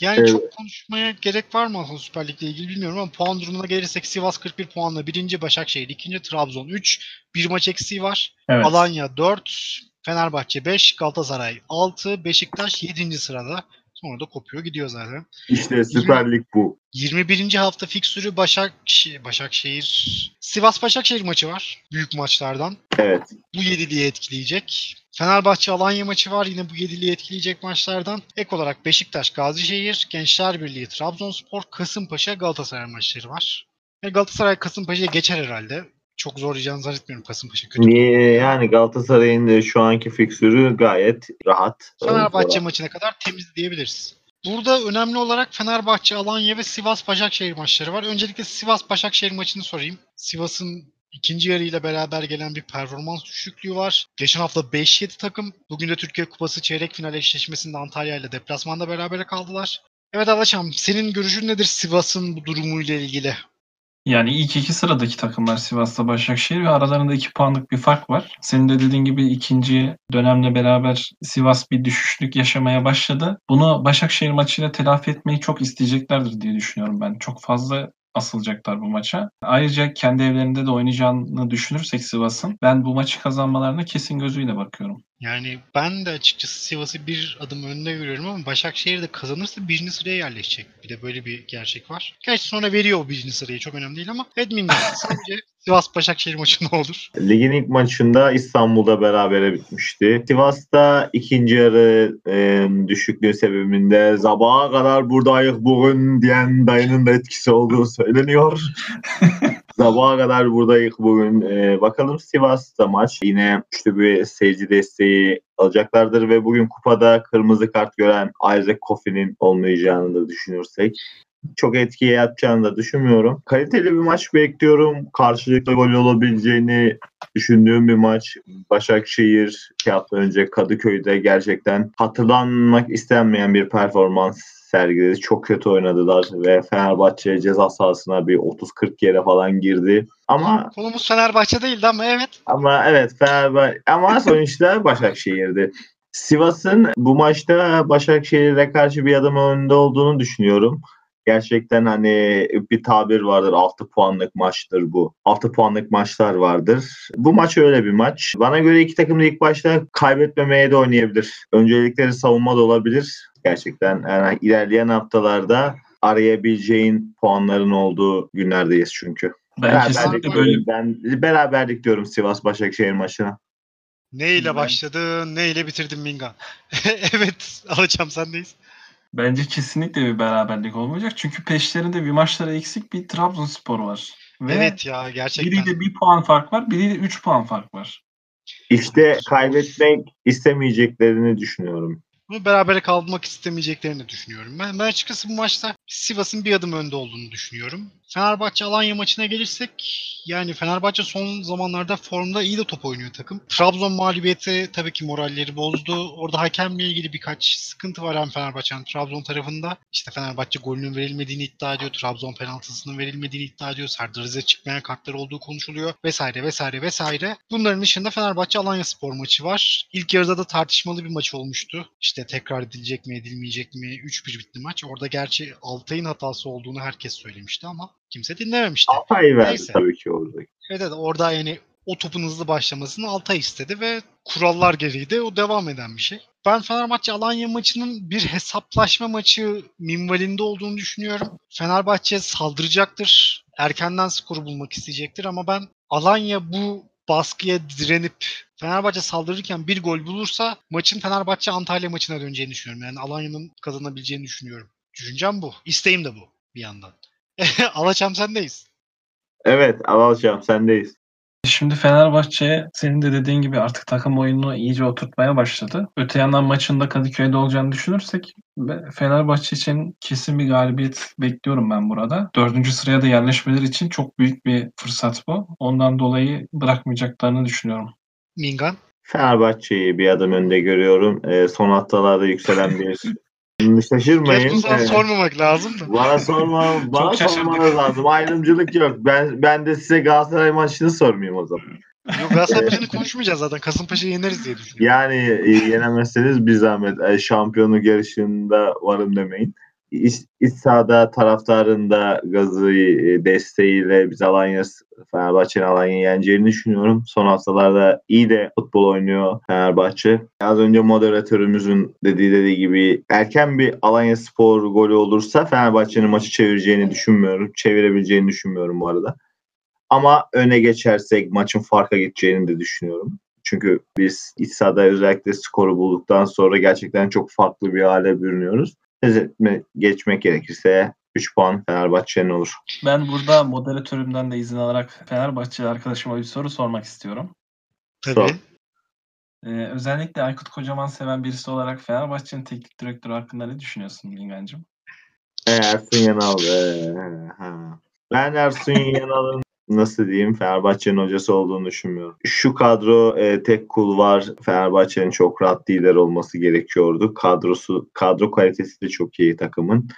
Yani Evet. çok konuşmaya gerek var mı aslında Süper Lig'le ilgili bilmiyorum ama puan durumuna gelirsek Sivas 41 puanla birinci Başakşehir, ikinci Trabzon 3, bir maç eksiği var. Evet. Alanya 4, Fenerbahçe 5, Galatasaray 6, Beşiktaş 7. sırada. Sonra da kopuyor gidiyor zaten. İşte Süper Lig bu. 21. hafta fiksürü Başak Başakşehir Sivas Başakşehir maçı var. Büyük maçlardan. Evet. Bu yediliği etkileyecek. Fenerbahçe Alanya maçı var. Yine bu yediliği etkileyecek maçlardan. Ek olarak Beşiktaş Gazişehir, Gençler Birliği Trabzonspor, Kasımpaşa Galatasaray maçları var. Ve Galatasaray Kasımpaşa'ya geçer herhalde. Çok zorlayacağını zannetmiyorum Kasımpaşa kötü. Niye yani Galatasaray'ın şu anki fiksürü gayet rahat. Fenerbahçe maçına kadar temiz diyebiliriz. Burada önemli olarak Fenerbahçe, Alanya ve Sivas Başakşehir maçları var. Öncelikle Sivas Başakşehir maçını sorayım. Sivas'ın ikinci yarıyla beraber gelen bir performans düşüklüğü var. Geçen hafta 5-7 takım. Bugün de Türkiye Kupası çeyrek final eşleşmesinde Antalya ile deplasmanda berabere kaldılar. Evet Alaçam, senin görüşün nedir Sivas'ın bu durumuyla ilgili? Yani ilk iki sıradaki takımlar Sivas'ta Başakşehir ve aralarında iki puanlık bir fark var. Senin de dediğin gibi ikinci dönemle beraber Sivas bir düşüşlük yaşamaya başladı. Bunu Başakşehir maçıyla telafi etmeyi çok isteyeceklerdir diye düşünüyorum ben. Çok fazla asılacaklar bu maça. Ayrıca kendi evlerinde de oynayacağını düşünürsek Sivas'ın ben bu maçı kazanmalarına kesin gözüyle bakıyorum. Yani ben de açıkçası Sivas'ı bir adım önünde görüyorum ama Başakşehir de kazanırsa birinci sıraya yerleşecek. Bir de böyle bir gerçek var. Gerçi sonra veriyor o birinci sırayı çok önemli değil ama Edmund sence Sivas Başakşehir maçı ne olur? Ligin ilk maçında İstanbul'da berabere bitmişti. Sivas'ta ikinci yarı e, düşüklüğü sebebinde sabaha kadar buradayız bugün diyen dayının da etkisi olduğu söyleniyor. sabaha kadar buradayız bugün. E, bakalım Sivas'ta maç. Yine güçlü bir seyirci desteği alacaklardır ve bugün kupada kırmızı kart gören Isaac Kofi'nin olmayacağını da düşünürsek çok etki yapacağını da düşünmüyorum. Kaliteli bir maç bekliyorum. Karşılıklı gol olabileceğini düşündüğüm bir maç. Başakşehir iki hafta önce Kadıköy'de gerçekten hatırlanmak istenmeyen bir performans sergiledi. Çok kötü oynadılar ve Fenerbahçe ceza sahasına bir 30-40 kere falan girdi. Ama Konumuz Fenerbahçe değildi ama evet. ama evet Fenerbahçe ama sonuçta Başakşehir'di. Sivas'ın bu maçta Başakşehir'e karşı bir adım önde olduğunu düşünüyorum. Gerçekten hani bir tabir vardır 6 puanlık maçtır bu. 6 puanlık maçlar vardır. Bu maç öyle bir maç. Bana göre iki takım da ilk başta kaybetmemeye de oynayabilir. Öncelikleri savunma da olabilir. Gerçekten yani ilerleyen haftalarda arayabileceğin puanların olduğu günlerdeyiz çünkü. Ben kesinlikle böyle ben beraberlik diyorum Sivas Başakşehir maçına. Ne ile başladın, ne ile bitirdin Minga? evet, alacağım sendeyiz. Bence kesinlikle bir beraberlik olmayacak. Çünkü peşlerinde bir maçlara eksik bir Trabzonspor var. Ve Evet ya gerçekten. biriyle bir puan fark var, biriyle üç puan fark var. İşte kaybetmek istemeyeceklerini düşünüyorum. Bunu berabere kalmak istemeyeceklerini düşünüyorum. Ben, ben açıkçası bu maçta Sivas'ın bir adım önde olduğunu düşünüyorum. Fenerbahçe Alanya maçına gelirsek yani Fenerbahçe son zamanlarda formda iyi de top oynuyor takım. Trabzon mağlubiyeti tabii ki moralleri bozdu. Orada hakemle ilgili birkaç sıkıntı var hem Fenerbahçe'nin Trabzon tarafında. İşte Fenerbahçe golünün verilmediğini iddia ediyor. Trabzon penaltısının verilmediğini iddia ediyor. Serdar Azize çıkmayan kartlar olduğu konuşuluyor. Vesaire vesaire vesaire. Bunların dışında Fenerbahçe Alanya spor maçı var. İlk yarıda da tartışmalı bir maç olmuştu. İşte tekrar edilecek mi edilmeyecek mi 3-1 bitti maç. Orada gerçi Altay'ın hatası olduğunu herkes söylemişti ama kimse dinlememişti. Altay verdi Neyse. tabii ki orada. Evet, evet orada yani o topun hızlı başlamasını Altay istedi ve kurallar gereği de o devam eden bir şey. Ben Fenerbahçe Alanya maçının bir hesaplaşma maçı minvalinde olduğunu düşünüyorum. Fenerbahçe saldıracaktır. Erkenden skoru bulmak isteyecektir ama ben Alanya bu baskıya direnip Fenerbahçe saldırırken bir gol bulursa maçın Fenerbahçe Antalya maçına döneceğini düşünüyorum. Yani Alanya'nın kazanabileceğini düşünüyorum. Düşüncem bu. İsteğim de bu bir yandan. Alaçam sendeyiz. Evet alacağım sendeyiz. Şimdi Fenerbahçe senin de dediğin gibi artık takım oyununu iyice oturtmaya başladı. Öte yandan maçında Kadıköy'de olacağını düşünürsek Fenerbahçe için kesin bir galibiyet bekliyorum ben burada. Dördüncü sıraya da yerleşmeleri için çok büyük bir fırsat bu. Ondan dolayı bırakmayacaklarını düşünüyorum. Mingan. Fenerbahçe'yi bir adım önde görüyorum. Ee, son haftalarda yükselen bir şaşırmayın. Sana Ee, sormamak lazım da. Bana sorma, bana sormanız lazım. Ayrımcılık yok. Ben ben de size Galatasaray maçını sormayayım o zaman. Yok Galatasaray maçını konuşmayacağız zaten. Kasımpaşa'yı yeneriz diye düşünüyorum. Yani e, yenemezseniz bir zahmet e, şampiyonluk yarışında varım demeyin. İç, iç sahada taraftarın da gazı e, desteğiyle biz Alanya Fenerbahçe'nin Alanya'yı yeneceğini düşünüyorum. Son haftalarda iyi de futbol oynuyor Fenerbahçe. Az önce moderatörümüzün dediği dediği gibi erken bir Alanya Spor golü olursa Fenerbahçe'nin maçı çevireceğini düşünmüyorum. Çevirebileceğini düşünmüyorum bu arada. Ama öne geçersek maçın farka gideceğini de düşünüyorum. Çünkü biz iç özellikle skoru bulduktan sonra gerçekten çok farklı bir hale bürünüyoruz. Özetme geçmek gerekirse 3 puan Fenerbahçe'nin olur. Ben burada moderatörümden de izin alarak Fenerbahçe arkadaşıma bir soru sormak istiyorum. Tabii. Sor. Ee, özellikle Aykut Kocaman seven birisi olarak Fenerbahçe'nin teknik direktörü hakkında ne düşünüyorsun Bilgencim? Ee, Ersun Yanal. ee, ha. Ben Ersun Yanal'ın nasıl diyeyim Fenerbahçe'nin hocası olduğunu düşünmüyorum. Şu kadro e, tek kul var. Fenerbahçe'nin çok rahat lider olması gerekiyordu. Kadrosu kadro kalitesi de çok iyi takımın.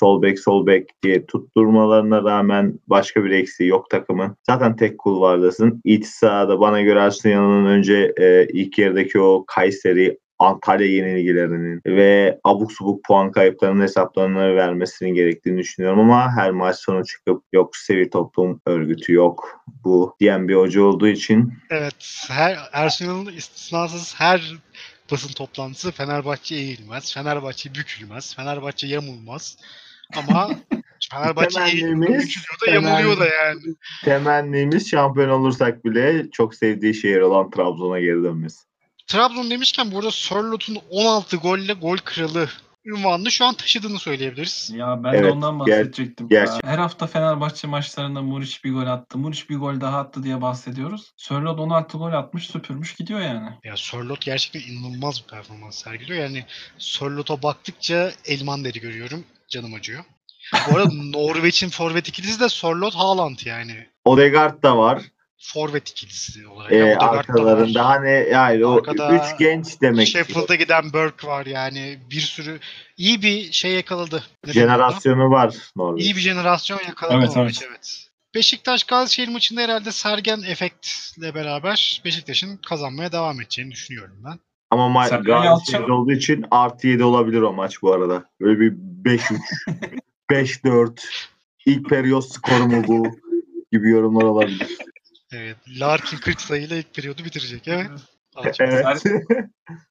Sol bek sol bek diye tutturmalarına rağmen başka bir eksiği yok takımın. Zaten tek kul vardasın. İç sahada bana göre Ersun Yanal'ın önce e, ilk yarıdaki o Kayseri Antalya yenilgilerinin ve abuk subuk puan kayıplarının hesaplarını vermesini gerektiğini düşünüyorum ama her maç sonu çıkıp yok sivil toplum örgütü yok bu diyen bir hoca olduğu için Evet. Her Ersun Yanal'ın istisnasız her basın toplantısı Fenerbahçe eğilmez, Fenerbahçe bükülmez, Fenerbahçe yamulmaz. Ama Fenerbahçe Temennimiz- bükülüyor da yamuluyor da yani. temennimiz şampiyon olursak bile çok sevdiği şehir olan Trabzon'a geri dönmesi. Trabzon demişken burada Sörlot'un 16 golle gol kralı ünvanını şu an taşıdığını söyleyebiliriz. Ya ben de Evet, ondan ger- bahsedecektim. gerçek- Her hafta Fenerbahçe maçlarında Muriç bir gol attı. Muriç bir gol daha attı diye bahsediyoruz. Sörloth 16 gol atmış süpürmüş gidiyor yani. Ya Sörlot gerçekten inanılmaz bir performans sergiliyor. Yani Sörlot'a baktıkça elman deri görüyorum. Canım acıyor. Bu arada Norveç'in forvet ikilisi de Sorloth Haaland yani. Odegaard da var. Forvet ikilisi olarak. Ee, Yani Odegaard da var. arkalarında hani yani o Arkada üç genç demek. Sheffield'a giden Burke var yani. Bir sürü iyi bir şey yakaladı. Ne? Jenerasyonu var Norveç. İyi bir jenerasyon yakaladı Evet, Norveç evet. Beşiktaş Gazişehir maçında herhalde Sergen efektle beraber Beşiktaş'ın kazanmaya devam edeceğini düşünüyorum ben. Ama ma- Yalçın- olduğu için artı 7 olabilir o maç bu arada. Böyle bir 5-3, 5-4 ilk periyot skoru mu bu gibi yorumlar olabilir. Evet. Larkin 40 sayıyla ilk periyodu bitirecek. Evet. Evet.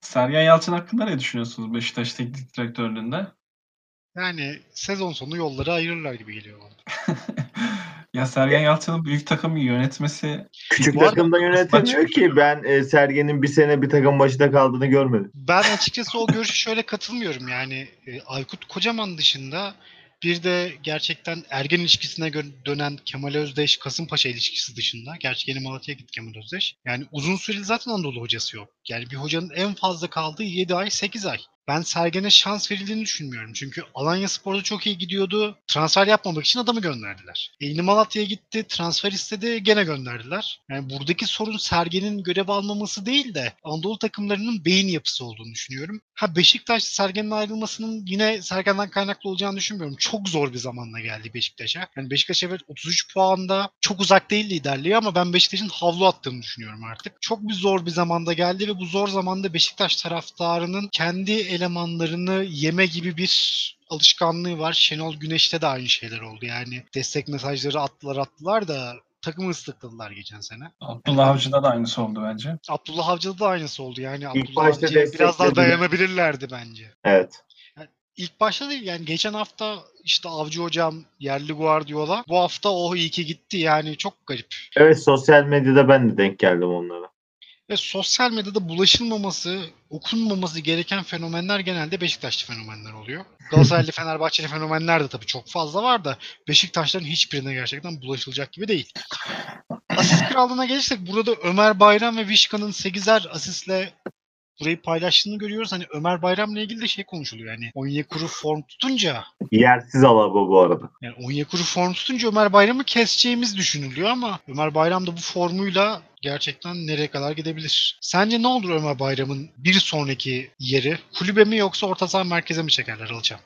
Sergen Yalçın hakkında ne düşünüyorsunuz Beşiktaş teknik direktörlüğünde? Yani sezon sonu yolları ayırırlar gibi geliyor bana. ya Sergen Yalçın'ın büyük takımı yönetmesi Küçük takımda yönetemiyor ki. Ben e, Sergen'in bir sene bir takım başında kaldığını görmedim. Ben açıkçası o görüşe şöyle katılmıyorum. Yani e, Aykut Kocaman dışında bir de gerçekten ergen ilişkisine dönen Kemal Özdeş, Kasımpaşa ilişkisi dışında. Gerçi yeni Malatya'ya gitti Kemal Özdeş. Yani uzun süreli zaten Anadolu hocası yok. Yani bir hocanın en fazla kaldığı 7 ay, 8 ay. Ben Sergen'e şans verildiğini düşünmüyorum. Çünkü Alanya Spor'da çok iyi gidiyordu. Transfer yapmamak için adamı gönderdiler. E, Malatya'ya gitti, transfer istedi, gene gönderdiler. Yani buradaki sorun Sergen'in görev almaması değil de Anadolu takımlarının beyin yapısı olduğunu düşünüyorum. Ha Beşiktaş Sergen'in ayrılmasının yine Sergen'den kaynaklı olacağını düşünmüyorum. Çok zor bir zamanla geldi Beşiktaş'a. Yani Beşiktaş evet 33 puanda çok uzak değil liderliği ama ben Beşiktaş'ın havlu attığını düşünüyorum artık. Çok bir zor bir zamanda geldi ve bu zor zamanda Beşiktaş taraftarının kendi elemanlarını yeme gibi bir alışkanlığı var. Şenol Güneş'te de aynı şeyler oldu. Yani destek mesajları attılar attılar da takımı ıslıkladılar geçen sene. Abdullah Avcı'da da aynısı oldu bence. Abdullah Avcı'da da aynısı oldu. Yani İlk Abdullah Avcı'ya biraz daha dayanabilirlerdi bence. Evet. İlk başta değil yani geçen hafta işte Avcı hocam yerli Guardiola bu hafta o iyi ki gitti yani çok garip. Evet sosyal medyada ben de denk geldim onlara. Ve sosyal medyada bulaşılmaması, okunmaması gereken fenomenler genelde Beşiktaşlı fenomenler oluyor. Galatasaraylı, Fenerbahçeli fenomenler de tabii çok fazla var da Beşiktaşların hiçbirine gerçekten bulaşılacak gibi değil. Asist krallığına gelirsek burada da Ömer Bayram ve Vişka'nın 8'er asistle burayı paylaştığını görüyoruz. Hani Ömer Bayram'la ilgili de şey konuşuluyor. Yani Onyekuru form tutunca Yersiz alaba bu arada. yani Onyekuru form tutunca Ömer Bayram'ı keseceğimiz düşünülüyor ama Ömer Bayram da bu formuyla gerçekten nereye kadar gidebilir? Sence ne olur Ömer Bayram'ın bir sonraki yeri? Kulübe mi yoksa orta saha merkeze mi çekerler alacağım?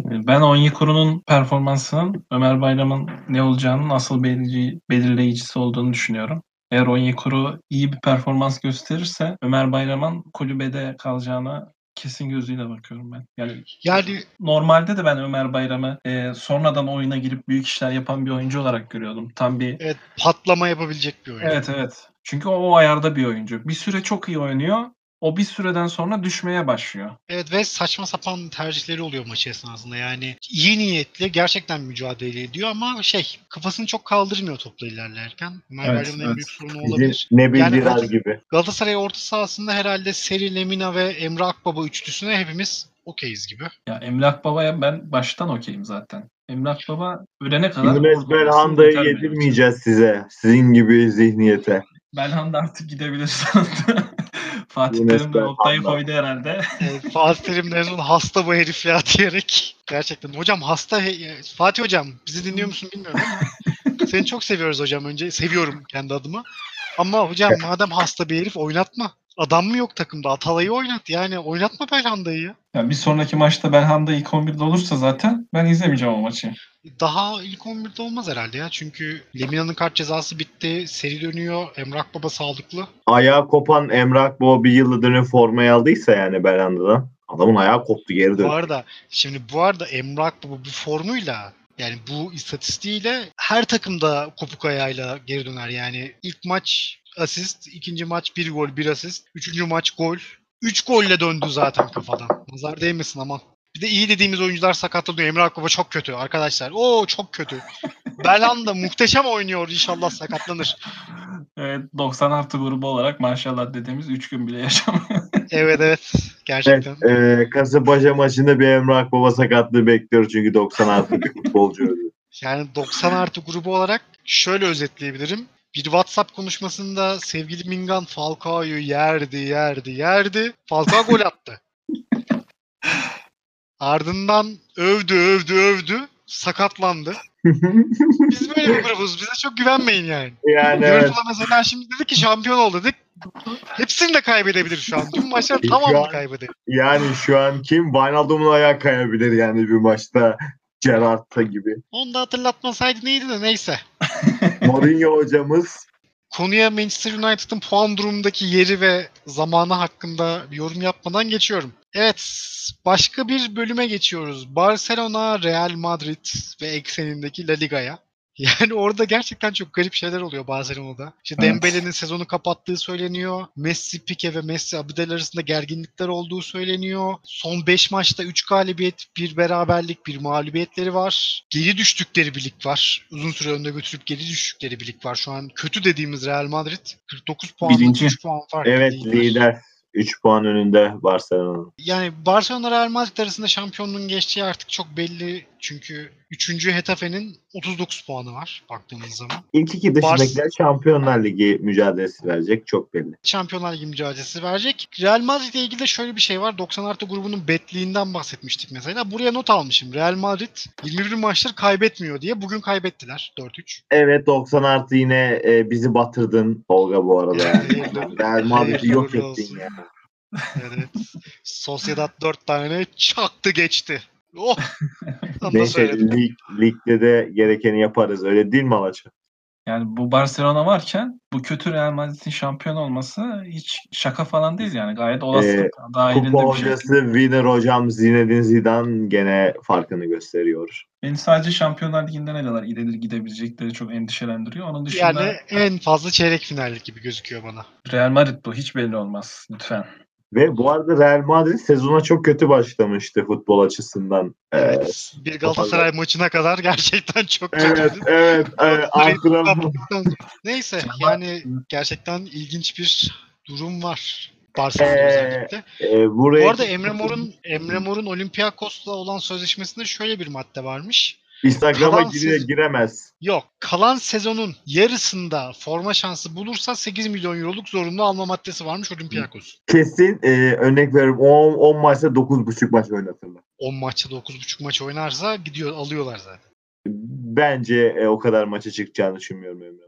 Ben Onyekuru'nun performansının Ömer Bayram'ın ne olacağının asıl belirleyici, belirleyicisi olduğunu düşünüyorum. Eğer Onyekuru iyi bir performans gösterirse Ömer Bayram'ın kulübede kalacağına kesin gözüyle bakıyorum ben. Yani Yani normalde de ben Ömer Bayram'ı e, sonradan oyuna girip büyük işler yapan bir oyuncu olarak görüyordum. Tam bir evet patlama yapabilecek bir oyun. Evet evet. Çünkü o, o ayarda bir oyuncu. Bir süre çok iyi oynuyor. O bir süreden sonra düşmeye başlıyor. Evet ve saçma sapan tercihleri oluyor maç esnasında. Yani iyi niyetli gerçekten mücadele ediyor ama şey kafasını çok kaldırmıyor topla ilerlerken. Ömer Evet, Bayram'ın en evet. büyük sorunu olabilir. Nebil Yani Dirar Galatasaray- gibi. Galatasaray orta sahasında herhalde Seri Lemina ve Emre Akbaba üçlüsüne hepimiz okeyiz gibi. Ya Emlak Baba'ya ben baştan okeyim zaten. Emlak Baba ölene kadar Yunus Belhanda'yı yedirmeyeceğiz size. Sizin gibi zihniyete. Belhanda artık gidebilir sanırım. Fatih Yunus Terim de noktayı koydu herhalde. Fatih Terim en son hasta bu herif ya diyerek. Gerçekten hocam hasta he- Fatih hocam bizi dinliyor musun bilmiyorum ama seni çok seviyoruz hocam önce. Seviyorum kendi adıma. Ama hocam madem hasta bir herif oynatma. Adam mı yok takımda? Atalay'ı oynat. Yani oynatma Belhanda'yı ya. Ya bir sonraki maçta Belhanda ilk 11'de olursa zaten ben izlemeyeceğim o maçı. Daha ilk 11'de olmaz herhalde ya. Çünkü Lemina'nın kart cezası bitti. Seri dönüyor. Emrah Baba sağlıklı. Ayağı kopan Emrah Bo bir yılda dönüp formayı aldıysa yani Belhanda'dan. Adamın ayağı koptu geri Bu döndü. arada şimdi bu arada Emrah Baba bu formuyla yani bu istatistiğiyle her takımda kopuk ayağıyla geri döner. Yani ilk maç asist, ikinci maç bir gol, bir asist, üçüncü maç gol. Üç golle döndü zaten kafadan. Nazar değmesin aman. Bir de iyi dediğimiz oyuncular sakatlanıyor. Emre Akbaba çok kötü arkadaşlar. Oo çok kötü. Belhanda muhteşem oynuyor. İnşallah sakatlanır. Evet 90 artı grubu olarak maşallah dediğimiz 3 gün bile yaşamıyor. Evet evet. Evet, Gerçekten. e, Kasımpaşa maçında bir Emrah Baba sakatlığı bekliyor çünkü 90 artı bir futbolcu öldü. Yani 90 artı grubu olarak şöyle özetleyebilirim. Bir WhatsApp konuşmasında sevgili Mingan Falcao'yu yerdi, yerdi, yerdi. Falcao gol attı. Ardından övdü, övdü, övdü. sakatlandı. Biz böyle bir grubuz. Bize çok güvenmeyin yani. yani evet. Mesela şimdi dedik ki şampiyon ol dedik. Hepsini de kaybedebilir şu an. Tüm maçlar tamamını an- kaybedebilir. Yani şu an kim? Wijnaldum'un ayağı kayabilir yani bir maçta. Gerrard'ta gibi. Onu da hatırlatmasaydı neydi de neyse. Mourinho hocamız Konuya Manchester United'ın puan durumundaki yeri ve zamanı hakkında yorum yapmadan geçiyorum. Evet, başka bir bölüme geçiyoruz. Barcelona, Real Madrid ve eksenindeki La Liga'ya. Yani orada gerçekten çok garip şeyler oluyor Barcelona'da. İşte Evet. Dembele'nin sezonu kapattığı söyleniyor. Messi, Pique ve Messi Abidal arasında gerginlikler olduğu söyleniyor. Son 5 maçta 3 galibiyet, bir beraberlik, bir mağlubiyetleri var. Geri düştükleri bir lig var. Uzun süre önde götürüp geri düştükleri bir lig var. Şu an kötü dediğimiz Real Madrid 49 puan, Birinci. 3 puan fark. evet lider. 3 puan önünde Barcelona. Yani Barcelona Real Madrid arasında şampiyonluğun geçtiği artık çok belli. Çünkü 3. Hetafe'nin 39 puanı var baktığımız zaman. İlk iki dışındakiler Şampiyonlar Ligi mücadelesi verecek çok belli. Şampiyonlar Ligi mücadelesi verecek. Real Madrid ile ilgili de şöyle bir şey var. 90 artı grubunun betliğinden bahsetmiştik mesela. Buraya not almışım. Real Madrid 21 maçtır kaybetmiyor diye. Bugün kaybettiler 4-3. Evet 90 artı yine e, bizi batırdın Tolga bu arada yani. Real Madrid'i yok ettin ya. Evet. Sociedad 4 tane çaktı geçti. Oh! Neyse lig, ligde de gerekeni yaparız öyle değil mi Alaçı? Yani bu Barcelona varken bu kötü Real Madrid'in şampiyon olması hiç şaka falan değil yani. Gayet olasılık. Ee, Dahilinde Kupa bir şey. hocası Winner hocam Zinedine Zidane gene farkını gösteriyor. Beni sadece Şampiyonlar Ligi'nde ne kadar ileri gidebilecekleri çok endişelendiriyor. Onun dışında Yani en fazla çeyrek finallik gibi gözüküyor bana. Real Madrid bu. Hiç belli olmaz. Lütfen. Ve bu arada Real Madrid sezona çok kötü başlamıştı futbol açısından. Ee, Evet. Bir Galatasaray maçına kadar gerçekten çok Evet, kötüydü. evet, evet. Antrenman. Neyse yani gerçekten ilginç bir durum var. Barcelona Ee, özellikle. Ee, buraya Bu arada Emre Mor'un Emre Mor'un Olympiakos'la olan sözleşmesinde şöyle bir madde varmış. Instagram'a kalan gire, sezon- giremez. Yok, kalan sezonun yarısında forma şansı bulursa 8 milyon euroluk zorunlu alma maddesi varmış Olympiakos. Kesin e, örnek veriyorum 10, 10 maçta 9.5 maç oynatırlar. 10 maçta 9.5 maç oynarsa gidiyor alıyorlar zaten. Bence e, o kadar maça çıkacağını düşünmüyorum Emre.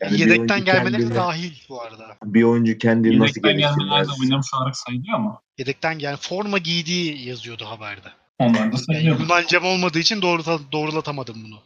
Yani Yedekten gelmeleri dahil bu arada. Bir oyuncu kendini nasıl Yedekten gelmelerde geliştirmez? oynamış olarak sayılıyor ama. Yedekten yani forma giydiği yazıyordu haberde. Onlar da sayılıyor. Yunancam olmadığı için doğru doğrulatamadım bunu.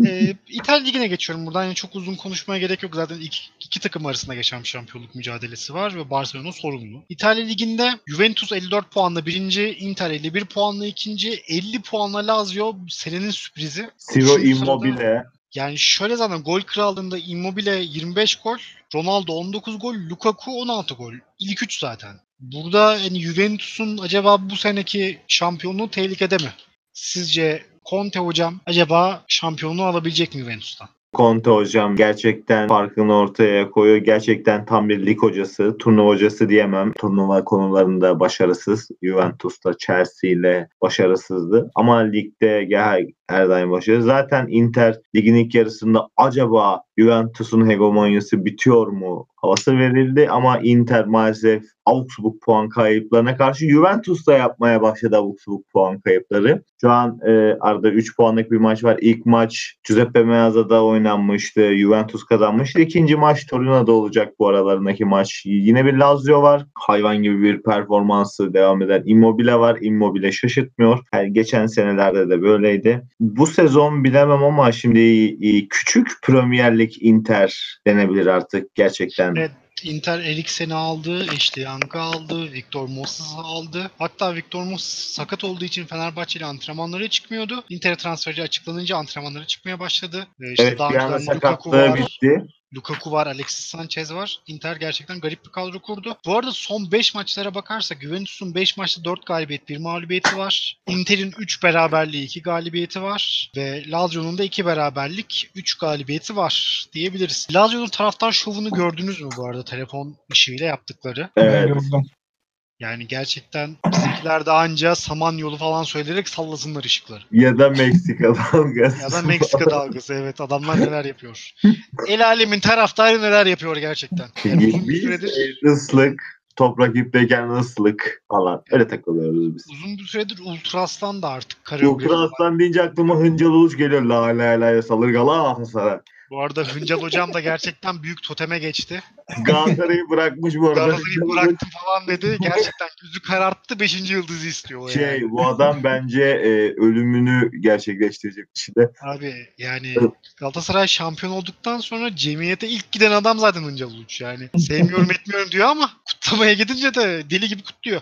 ee, İtalya Ligi'ne geçiyorum buradan. Yani çok uzun konuşmaya gerek yok. Zaten iki, iki takım arasında geçen bir şampiyonluk mücadelesi var ve Barcelona sorumlu. İtalya Ligi'nde Juventus 54 puanla birinci, Inter 51 puanla ikinci, 50 puanla Lazio senenin sürprizi. Ciro Immobile. Yani şöyle zaten gol krallığında Immobile 25 gol, Ronaldo 19 gol, Lukaku 16 gol. İlk 3 zaten. Burada yani Juventus'un acaba bu seneki şampiyonluğu tehlikede mi? Sizce Conte hocam acaba şampiyonluğu alabilecek mi Juventus'tan? Conte hocam gerçekten farkını ortaya koyuyor. Gerçekten tam bir lig hocası, turnuva hocası diyemem. Turnuva konularında başarısız. Juventus'ta Chelsea ile başarısızdı. Ama ligde her, her daim başarılı. Zaten Inter ligin ilk yarısında acaba Juventus'un hegemonyası bitiyor mu havası verildi ama Inter maalesef Augsburg puan kayıplarına karşı Juventus da yapmaya başladı Augsburg puan kayıpları. Şu an e, arada 3 puanlık bir maç var. İlk maç Giuseppe Meazza'da oynanmıştı. Juventus kazanmıştı. İkinci maç Torino'da olacak bu aralarındaki maç. Yine bir Lazio var. Hayvan gibi bir performansı devam eden Immobile var. Immobile şaşırtmıyor. Yani geçen senelerde de böyleydi. Bu sezon bilemem ama şimdi e, küçük Premier Lig Inter denebilir artık gerçekten. Evet. Inter Eriksen'i aldı, Ashley Young'ı aldı, Victor Moses'ı aldı. Hatta Victor Moses sakat olduğu için Fenerbahçe ile antrenmanlara çıkmıyordu. Inter transferi açıklanınca antrenmanlara çıkmaya başladı. Ee, işte evet daha bir anda sakatlığı bitti. Lukaku var, Alexis Sanchez var. Inter gerçekten garip bir kadro kurdu. Bu arada son 5 maçlara bakarsak Juventus'un 5 maçta 4 galibiyet, 1 mağlubiyeti var. Inter'in 3 beraberliği, 2 galibiyeti var. Ve Lazio'nun da 2 beraberlik, 3 galibiyeti var diyebiliriz. Lazio'nun taraftar şovunu gördünüz mü bu arada telefon ışığıyla yaptıkları? Evet. Gördüm. Yani gerçekten bizimkiler de anca Samanyolu falan söyleyerek sallasınlar ışıkları. Ya da Meksika dalgası. Ya da Meksika dalgası evet adamlar neler yapıyor. El alemin taraftarı neler yapıyor gerçekten. Yani uzun bir süredir ıslık, top rakipteyken ıslık falan. Öyle takılıyoruz biz. Uzun bir süredir Ultra Aslan da artık koreografi Ultra Aslan deyince aklıma Hıncal Uluç geliyor. La la la salır Galatasaray. Bu arada Hıncal hocam da gerçekten büyük toteme geçti. Galatasaray'ı bırakmış bu arada. Galatasaray'ı bıraktım falan dedi. Gerçekten yüzü kararttı. Beşinci yıldızı istiyor o yani. Şey bu adam bence e, ölümünü gerçekleştirecek kişi de. Abi yani Galatasaray şampiyon olduktan sonra cemiyete ilk giden adam zaten Hıncal Uluç yani. Sevmiyorum etmiyorum diyor ama kutlamaya gidince de deli gibi kutluyor.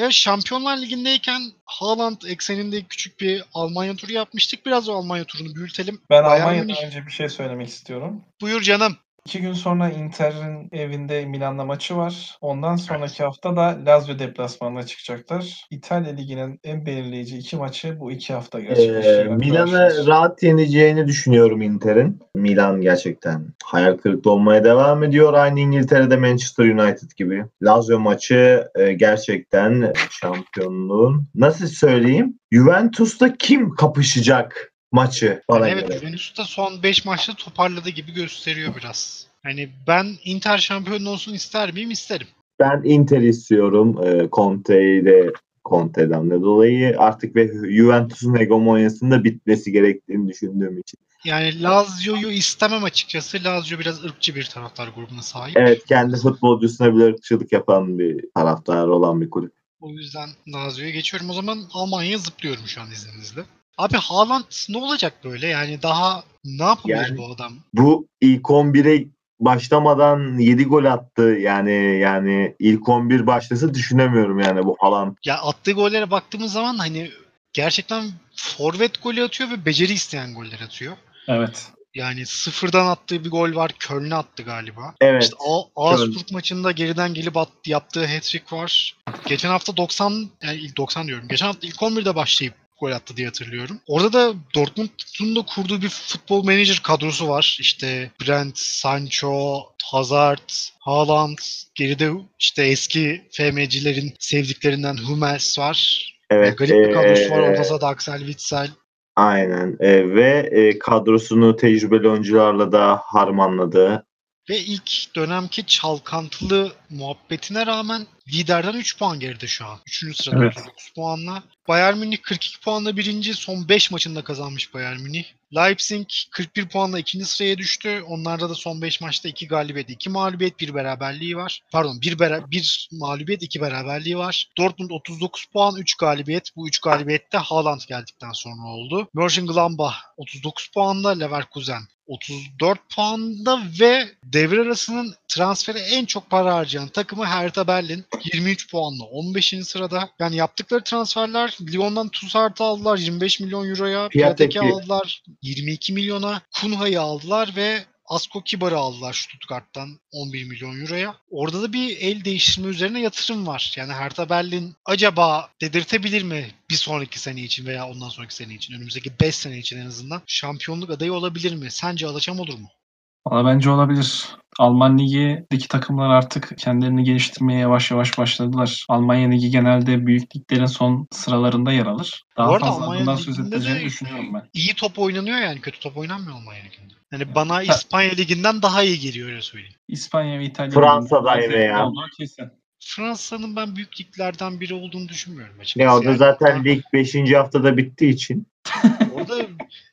Evet Şampiyonlar Ligi'ndeyken Haaland ekseninde küçük bir Almanya turu yapmıştık. Biraz o Almanya turunu büyütelim. Ben Bayern Almanya'dan Münih- önce bir şey söylemek istiyorum. Buyur canım. İki gün sonra Inter'in evinde Milan'la maçı var. Ondan sonraki hafta da Lazio deplasmanına çıkacaklar. İtalya Ligi'nin en belirleyici iki maçı bu iki hafta gerçekleşecek. Milan'ı arkadaşlar. rahat yeneceğini düşünüyorum Inter'in. Milan gerçekten hayal kırıklığı olmaya devam ediyor. Aynı İngiltere'de Manchester United gibi. Lazio maçı e, gerçekten şampiyonluğun nasıl söyleyeyim? Juventus'ta kim kapışacak maçı bana Yani evet. Juventus da son 5 maçta toparladı gibi gösteriyor biraz. Hani ben Inter şampiyon olsun ister miyim? İsterim. Ben Inter istiyorum. E, Conte'yi de Conte'den de dolayı artık ve Juventus'un hegemonyasının da bitmesi gerektiğini düşündüğüm için. Yani Lazio'yu istemem açıkçası. Lazio biraz ırkçı bir taraftar grubuna sahip. Evet kendi futbolcusuna bile ırkçılık yapan bir taraftar olan bir kulüp. O yüzden Lazio'ya geçiyorum. O zaman Almanya'ya zıplıyorum şu an izninizle. Abi Haaland ne olacak böyle? Yani daha ne yapabilir Yani- bu adam? Bu ilk 11'e başlamadan 7 gol attı. Yani yani ilk 11 başlasa düşünemiyorum yani bu falan. Ya attığı gollere baktığımız zaman hani gerçekten forvet golü atıyor ve beceri isteyen goller atıyor. Evet. Yani sıfırdan attığı bir gol var. Köln'e attı galiba. Evet. İşte A- Augsburg maçında geriden gelip attı, yaptığı hat-trick var. Geçen hafta 90 yani ilk 90 diyorum. Geçen hafta ilk 11'de başlayıp gol attı diye hatırlıyorum. Orada da Dortmund'un da kurduğu bir futbol manager kadrosu var. İşte Brent, Sancho, Hazard, Haaland, geride işte eski FM'cilerin sevdiklerinden Hummels var. Evet. Garip bir kadrosu var. Orada da Axel Witsel. Aynen. Ee, ve e, kadrosunu tecrübeli oyuncularla da harmanladı. Ve ilk dönemki çalkantılı muhabbetine rağmen liderden 3 puan geride şu an. 3. sırada Evet. 39 puanla. Bayern Münih 42 puanla birinci. Son 5 maçında kazanmış Bayern Münih. Leipzig 41 puanla ikinci sıraya düştü. Onlarda da son 5 maçta 2 galibiyet, 2 mağlubiyet, 1 beraberliği var. Pardon 1 bera bir mağlubiyet, 2 beraberliği var. Dortmund 39 puan, 3 galibiyet. Bu 3 galibiyet de Haaland geldikten sonra oldu. Mönchengladbach 39 puanla, Leverkusen 34 puanda ve devre arasının transfere en çok para harcayan takımı Hertha Berlin 23 puanla 15. sırada. Yani yaptıkları transferler Lyon'dan Tussard'ı aldılar 25 milyon euroya. Piatek'i aldılar 22 milyona. Kunha'yı aldılar ve Asko Kibar'ı aldılar Stuttgart'tan 11 milyon euroya. Orada da bir el değiştirme üzerine yatırım var. Yani Hertha Berlin acaba dedirtebilir mi bir sonraki sene için veya ondan sonraki sene için, önümüzdeki 5 sene için en azından şampiyonluk adayı olabilir mi? Sence alacağım olur mu? Valla bence olabilir. Alman Ligi'deki takımlar artık kendilerini geliştirmeye yavaş yavaş başladılar. Almanya Ligi genelde büyük liglerin son sıralarında yer alır. Daha Bu arada fazla Almanya adından söz Ligi'nde edileceğini düşünüyorum ben. İyi top oynanıyor yani kötü top oynanmıyor Almanya Ligi'nde. Yani bana İspanya Ligi'nden daha iyi geliyor öyle söyleyeyim. İspanya ve İtalya Fransa'da yine ya. kesin. Fransa'nın ben büyük liglerden biri olduğunu düşünmüyorum açıkçası. Ya o da Yani zaten lig 5. haftada bittiği için.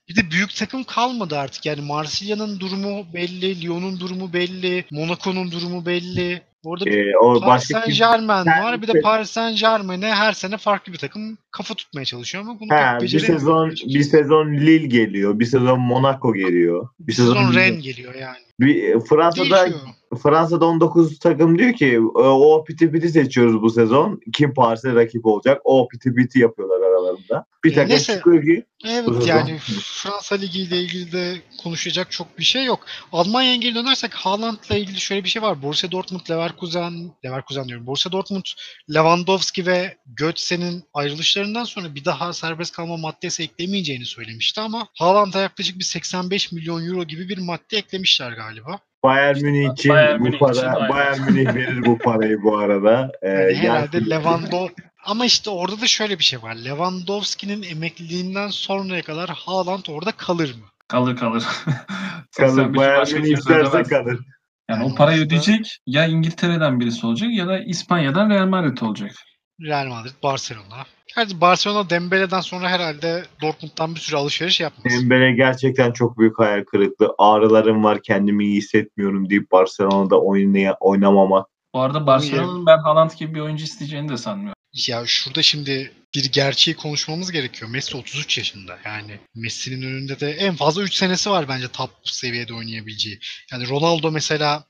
Bir de büyük takım kalmadı artık. Yani Marsilya'nın durumu belli, Lyon'un durumu belli, Monaco'nun durumu belli. Orada Ee, o Paris Saint? Germain var. Bir de Paris Saint Germain'e her sene farklı bir takım kafa tutmaya çalışıyor ama bunu pek bir sezon bir sezon Lille geliyor, bir sezon Monaco geliyor. Bir Bir sezon sezon Rennes geliyor yani. bir Fransa'da Değişiyor. Fransa'da 19 takım diyor ki "E, o piti piti seçiyoruz bu sezon. Kim Paris'e rakip olacak? O piti piti yapıyorlar aralarında. Bir E, takım neyse. çıkıyor ki Evet sezon- yani Fransa Ligi ile ilgili de konuşacak çok bir şey yok. Almanya'ya geri dönersek Haaland'la ilgili şöyle bir şey var. Borussia Dortmund, Leverkusen, Leverkusen diyorum. Borussia Dortmund, Lewandowski ve Götze'nin ayrılışlarından sonra bir daha serbest kalma maddesi eklemeyeceğini söylemişti ama Haaland'a yaklaşık bir 85 milyon euro gibi bir madde eklemişler galiba. Bayern Münih için Bayern bu Münih para için. Bayern Münih verir bu parayı bu arada. Ee, Yani herhalde Lewandowski ama işte orada da şöyle bir şey var. Lewandowski'nin emekliliğinden sonraya kadar Haaland orada kalır mı? Kalır kalır. kalır 85 Bayern başka Münih kimse isterse kalır. Yani, Yani o parayı aslında- ödeyecek ya İngiltere'den birisi olacak ya da İspanya'dan Real Madrid olacak. Real Madrid, Barcelona. Gerçi Barcelona Dembele'den sonra herhalde Dortmund'dan bir sürü alışveriş yapmaz. Dembele gerçekten çok büyük hayal kırıklığı. Ağrılarım var kendimi iyi hissetmiyorum deyip Barcelona'da oynaya, oynamamak. Bu arada Barcelona'nın ben Haaland gibi bir oyuncu isteyeceğini de sanmıyorum. Ya şurada şimdi bir gerçeği konuşmamız gerekiyor. Messi 33 yaşında. Yani Messi'nin önünde de en fazla 3 senesi var bence top seviyede oynayabileceği. Yani Ronaldo mesela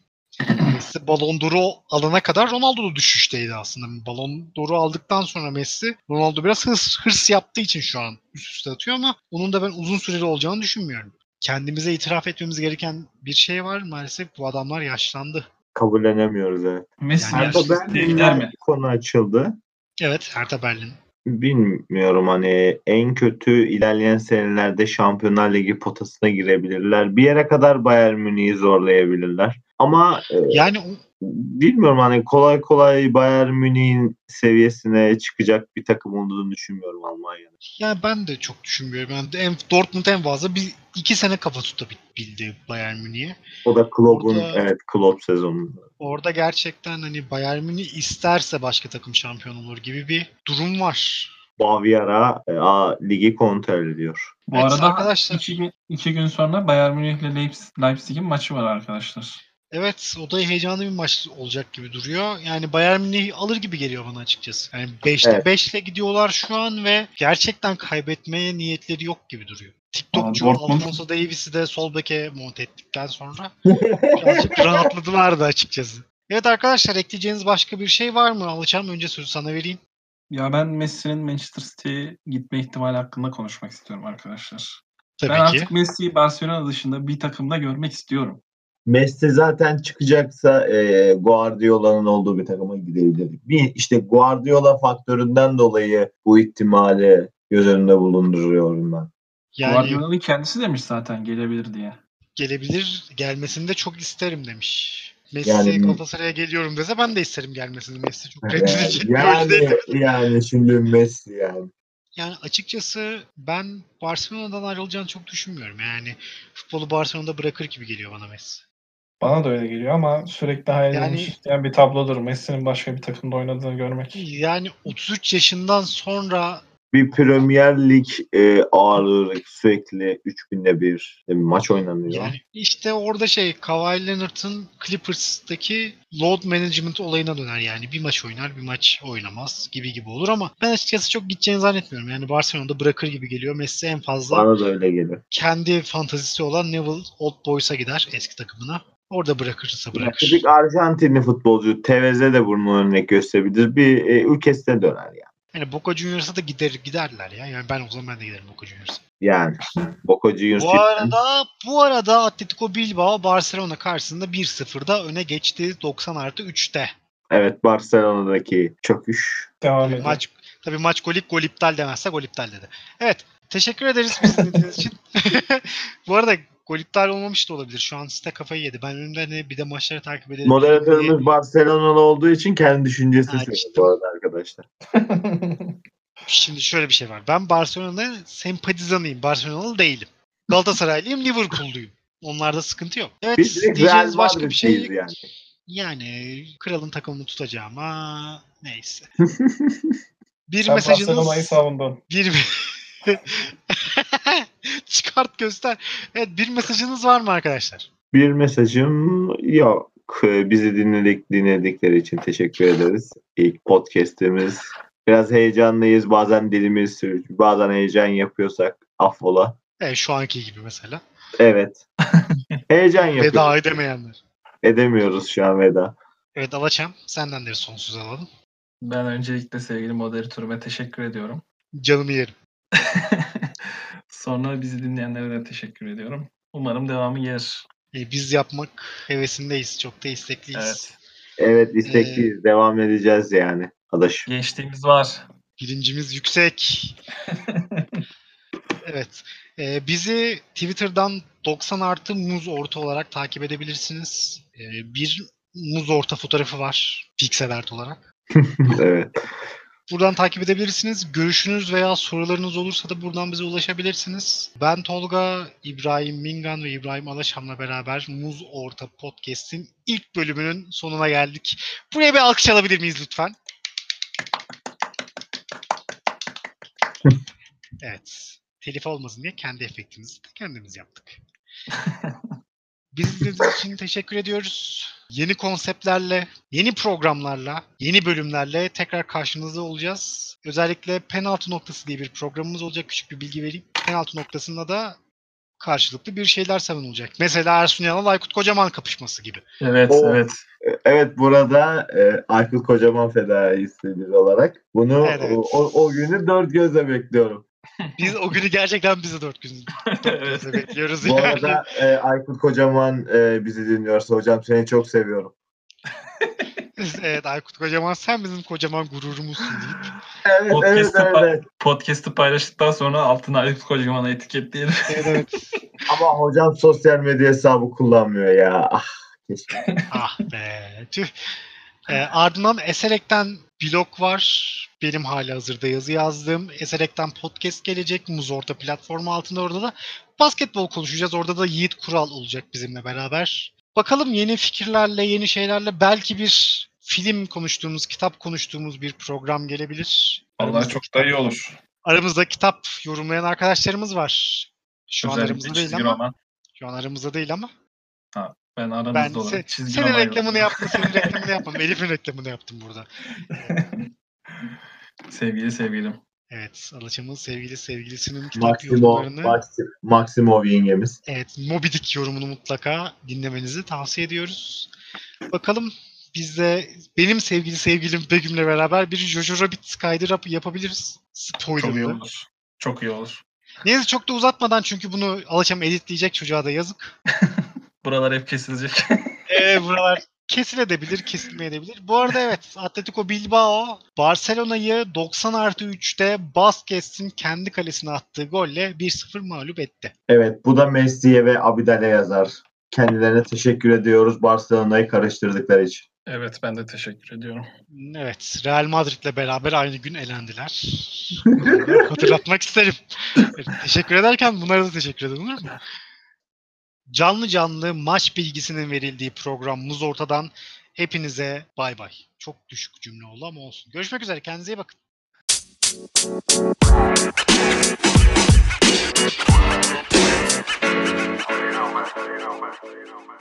Messi Ballon d'Or'u alana kadar Ronaldo da düşüşteydi aslında. Ballon d'Or'u aldıktan sonra Messi Ronaldo biraz hırs, hırs yaptığı için şu an üst üste atıyor ama onun da ben uzun süreli olacağını düşünmüyorum. Kendimize itiraf etmemiz gereken bir şey var. Maalesef bu adamlar yaşlandı. Kabullenemiyoruz evet. Messi Yani Hertha gider mi? Konu açıldı. Evet Hertha Berlin. Bilmiyorum hani en kötü ilerleyen senelerde Şampiyonlar Ligi potasına girebilirler. Bir yere kadar Bayern Münih'i zorlayabilirler. Ama e, Yani bilmiyorum hani kolay kolay Bayern Münih'in seviyesine çıkacak bir takım olduğunu düşünmüyorum Almanya'da. Yani ben de çok düşünmüyorum. Yani en, Dortmund en fazla bir iki sene kafa tutabildi Bayern Münih'e. O da Klopp'un Orada- evet Klopp sezonu. Orada gerçekten hani Bayern Münih isterse başka takım şampiyon olur gibi bir durum var. Bavyera e, A, ligi kontrol ediyor. Bu Evet, arada arkadaşlar- iki gün, iki gün sonra Bayern Münih ile Leipzig, Leipzig'in maçı var arkadaşlar. Evet o da heyecanlı bir maç olacak gibi duruyor. Yani Bayern Münih alır gibi geliyor bana açıkçası. Yani 5'te Evet. 5 ile gidiyorlar şu an ve gerçekten kaybetmeye niyetleri yok gibi duruyor. TikTokçu Alfonso Davies'i de sol beke monte ettikten sonra birazcık rahatladılar da açıkçası. Evet arkadaşlar ekleyeceğiniz başka bir şey var mı? Alacağım önce sözü sana vereyim. Ya ben Messi'nin Manchester City'ye gitme ihtimali hakkında konuşmak istiyorum arkadaşlar. Tabii ben ki. artık Messi'yi Barcelona dışında bir takımda görmek istiyorum. Messi zaten çıkacaksa e, Guardiola'nın olduğu bir takıma gidebilir. Bir işte Guardiola faktöründen dolayı bu ihtimali göz önünde bulunduruyorum ben. Yani Guardiola'nın kendisi demiş zaten gelebilir diye. gelebilir, gelmesini de çok isterim demiş. Messi Yani- Galatasaray'a geliyorum dese ben de isterim gelmesini. Messi çok Yani, reddedecek değil. yani, yani şimdi Messi yani. Yani açıkçası ben Barcelona'dan ayrılacağını çok düşünmüyorum. Yani futbolu Barcelona'da bırakır gibi geliyor bana Messi. Bana da öyle geliyor ama sürekli hayal Yani- edilmiş isteyen bir tablodur. Messi'nin başka bir takımda oynadığını görmek. Yani 33 yaşından sonra Bir Premier Lig e, ağırlığı sürekli 3 günde bir bir maç oynanıyor. yani işte orada şey Kawhi Leonard'ın Clippers'taki load management olayına döner yani. Bir maç oynar bir maç oynamaz gibi gibi olur ama ben açıkçası çok gideceğini zannetmiyorum. Yani Barcelona'da bırakır gibi geliyor. Messi en fazla Bana da öyle gelir. kendi fantazisi olan Neville Old Boys'a gider eski takımına. Orada bırakırsa bırakır. Tipik Arjantinli futbolcu Tevez'e de bunu örnek gösterebilir. Bir e, ülkesine döner yani. Yani Boca Juniors'a da gider giderler ya. Yani ben o zaman ben de giderim Boca Juniors'a. Yani Boca Juniors Bu arada bu arada Atletico Bilbao Barcelona karşısında 1-0'da öne geçti 90 artı 3'te. evet Barcelona'daki çöküş. Devam ediyor. Maç tabii maç gol gol iptal demezse gol iptal dedi. Evet. Teşekkür ederiz bizi dinlediğiniz için. bu arada gol iptal olmamış da olabilir. Şu an site kafayı yedi. Ben önümde ne bir de maçları takip edelim. Moderatörümüz Barcelona'lı olduğu için kendi düşüncesini Ha, söylüyor işte. bu arada arkadaşlar. Şimdi şöyle bir şey var. Ben Barcelona sempatizanıyım. Barcelonalı değilim. Galatasaraylıyım, Liverpool'luyum. Onlarda sıkıntı yok. Evet, Biz diyeceğiniz başka bir şey yani. Yani kralın takımını tutacağım ama neyse. bir Sen mesajınız Barcelona'yı savundun. bir çıkart göster. Evet bir mesajınız var mı arkadaşler? Bir mesajım yok. Bizi dinledik dinledikleri için teşekkür ederiz. İlk podcast'imiz. Biraz heyecanlıyız. Bazen dilimiz sürçüyor. Bazen heyecan yapıyorsak affola. Evet şu anki gibi mesela. Evet. heyecan yapıyoruz. Veda edemeyenler. Edemiyoruz şu an veda. Evet Alaçam senden de son söz alalım. Ben öncelikle sevgili moderatörüme teşekkür ediyorum. Canımı yerim. Sonra bizi dinleyenlere de teşekkür ediyorum. Umarım devamı gelir. Ee, biz yapmak hevesindeyiz. Çok da istekliyiz. Evet. Evet istekliyiz. Devam edeceğiz yani. Adaş. Gençliğimiz var. Bilincimiz yüksek. evet. Ee, bizi Twitter'dan 90 artı muz orta olarak takip edebilirsiniz. Ee, bir muz orta fotoğrafı var. Pixel art olarak. evet. Buradan takip edebilirsiniz. Görüşünüz veya sorularınız olursa da buradan bize ulaşabilirsiniz. Ben Tolga, İbrahim Mingan ve İbrahim Alaşam'la beraber Muz Orta Podcast'in ilk bölümünün sonuna geldik. Buraya bir alkış alabilir miyiz lütfen? Evet. Telif olmasın diye kendi efektimizi de kendimiz yaptık. Biz izlediğiniz için teşekkür ediyoruz. Yeni konseptlerle, yeni programlarla, yeni bölümlerle tekrar karşınızda olacağız. Özellikle penaltı noktası diye bir programımız olacak. Küçük bir bilgi vereyim. Penaltı noktasında da karşılıklı bir şeyler savunulacak. Mesela Ersun Yanal Aykut Kocaman kapışması gibi. Evet, O- evet. E, Evet burada e, Aykut Kocaman fedaisti bir olarak bunu Evet, evet. o, o günü dört gözle bekliyorum. Biz o günü gerçekten bizi dört gün dört bekliyoruz. Bu yani. arada e, Aykut Kocaman e, bizi dinliyorsa hocam seni çok seviyorum. evet Aykut Kocaman sen bizim kocaman gururumuzsun deyip. Evet evet Podcast'ı evet. pa- evet. Podcast'ı paylaştıktan sonra altına Aykut Kocaman'a etiketleyelim. Evet, evet. Ama hocam sosyal medya hesabı kullanmıyor ya. Ah keşke. ah be tüh. Ee, ardından Eserek'ten blog var. Benim hali hazırda yazı yazdığım. Eserek'ten podcast gelecek. Muz Orta platformu altında orada da basketbol konuşacağız. Orada da Yiğit Kural olacak bizimle beraber. Bakalım yeni fikirlerle, yeni şeylerle belki bir film konuştuğumuz, kitap konuştuğumuz bir program gelebilir. Vallahi Aramızda çok da iyi olur. Aramızda kitap yorumlayan arkadaşlarımız var. Şu an Özellikle aramızda değil ama. roman. Şu an aramızda değil ama. Ben Ben aranızda olan se- çizgi senin roman reklamını yaptım, senin reklamını yapmadım. Elif'in reklamını yaptım burada. Sevgili sevgilim. Evet, Alaçam'ın sevgili sevgilisinin kitap Maximo, yorumlarını, Maxi- Maximov yengemiz. evet, Moby Dick yorumunu mutlaka dinlemenizi tavsiye ediyoruz. Bakalım biz de benim sevgili sevgilim Begüm'le beraber bir Jojo Rabbit kaydı rap- yapabiliriz. Çok iyi Spoilerlı. olur. Çok iyi olur. Neyse çok da uzatmadan çünkü bunu Alaçam editleyecek çocuğa da yazık. Buralar hep kesilecek. Ee, buralar kesilebilir, kesilmeyebilir. Bu arada evet, Atletico Bilbao Barcelona'yı 90 artı 3'te Baskets'in kendi kalesine attığı golle 1-0 mağlup etti. Evet bu da Messi'ye ve Abidal'e yazar. Kendilerine teşekkür ediyoruz Barcelona'yı karıştırdıkları için. evet ben de teşekkür ediyorum. Evet, Real Madrid'le beraber aynı gün elendiler. Hatırlatmak isterim. Evet, teşekkür ederken bunlara da teşekkür ederim olur mu? Canlı canlı maç bilgisinin verildiği program Muz Orta'dan hepinize bay bay. Çok düşük cümle oldu ama olsun. Görüşmek üzere, kendinize iyi bakın. You know, man. You know, man. You know, man.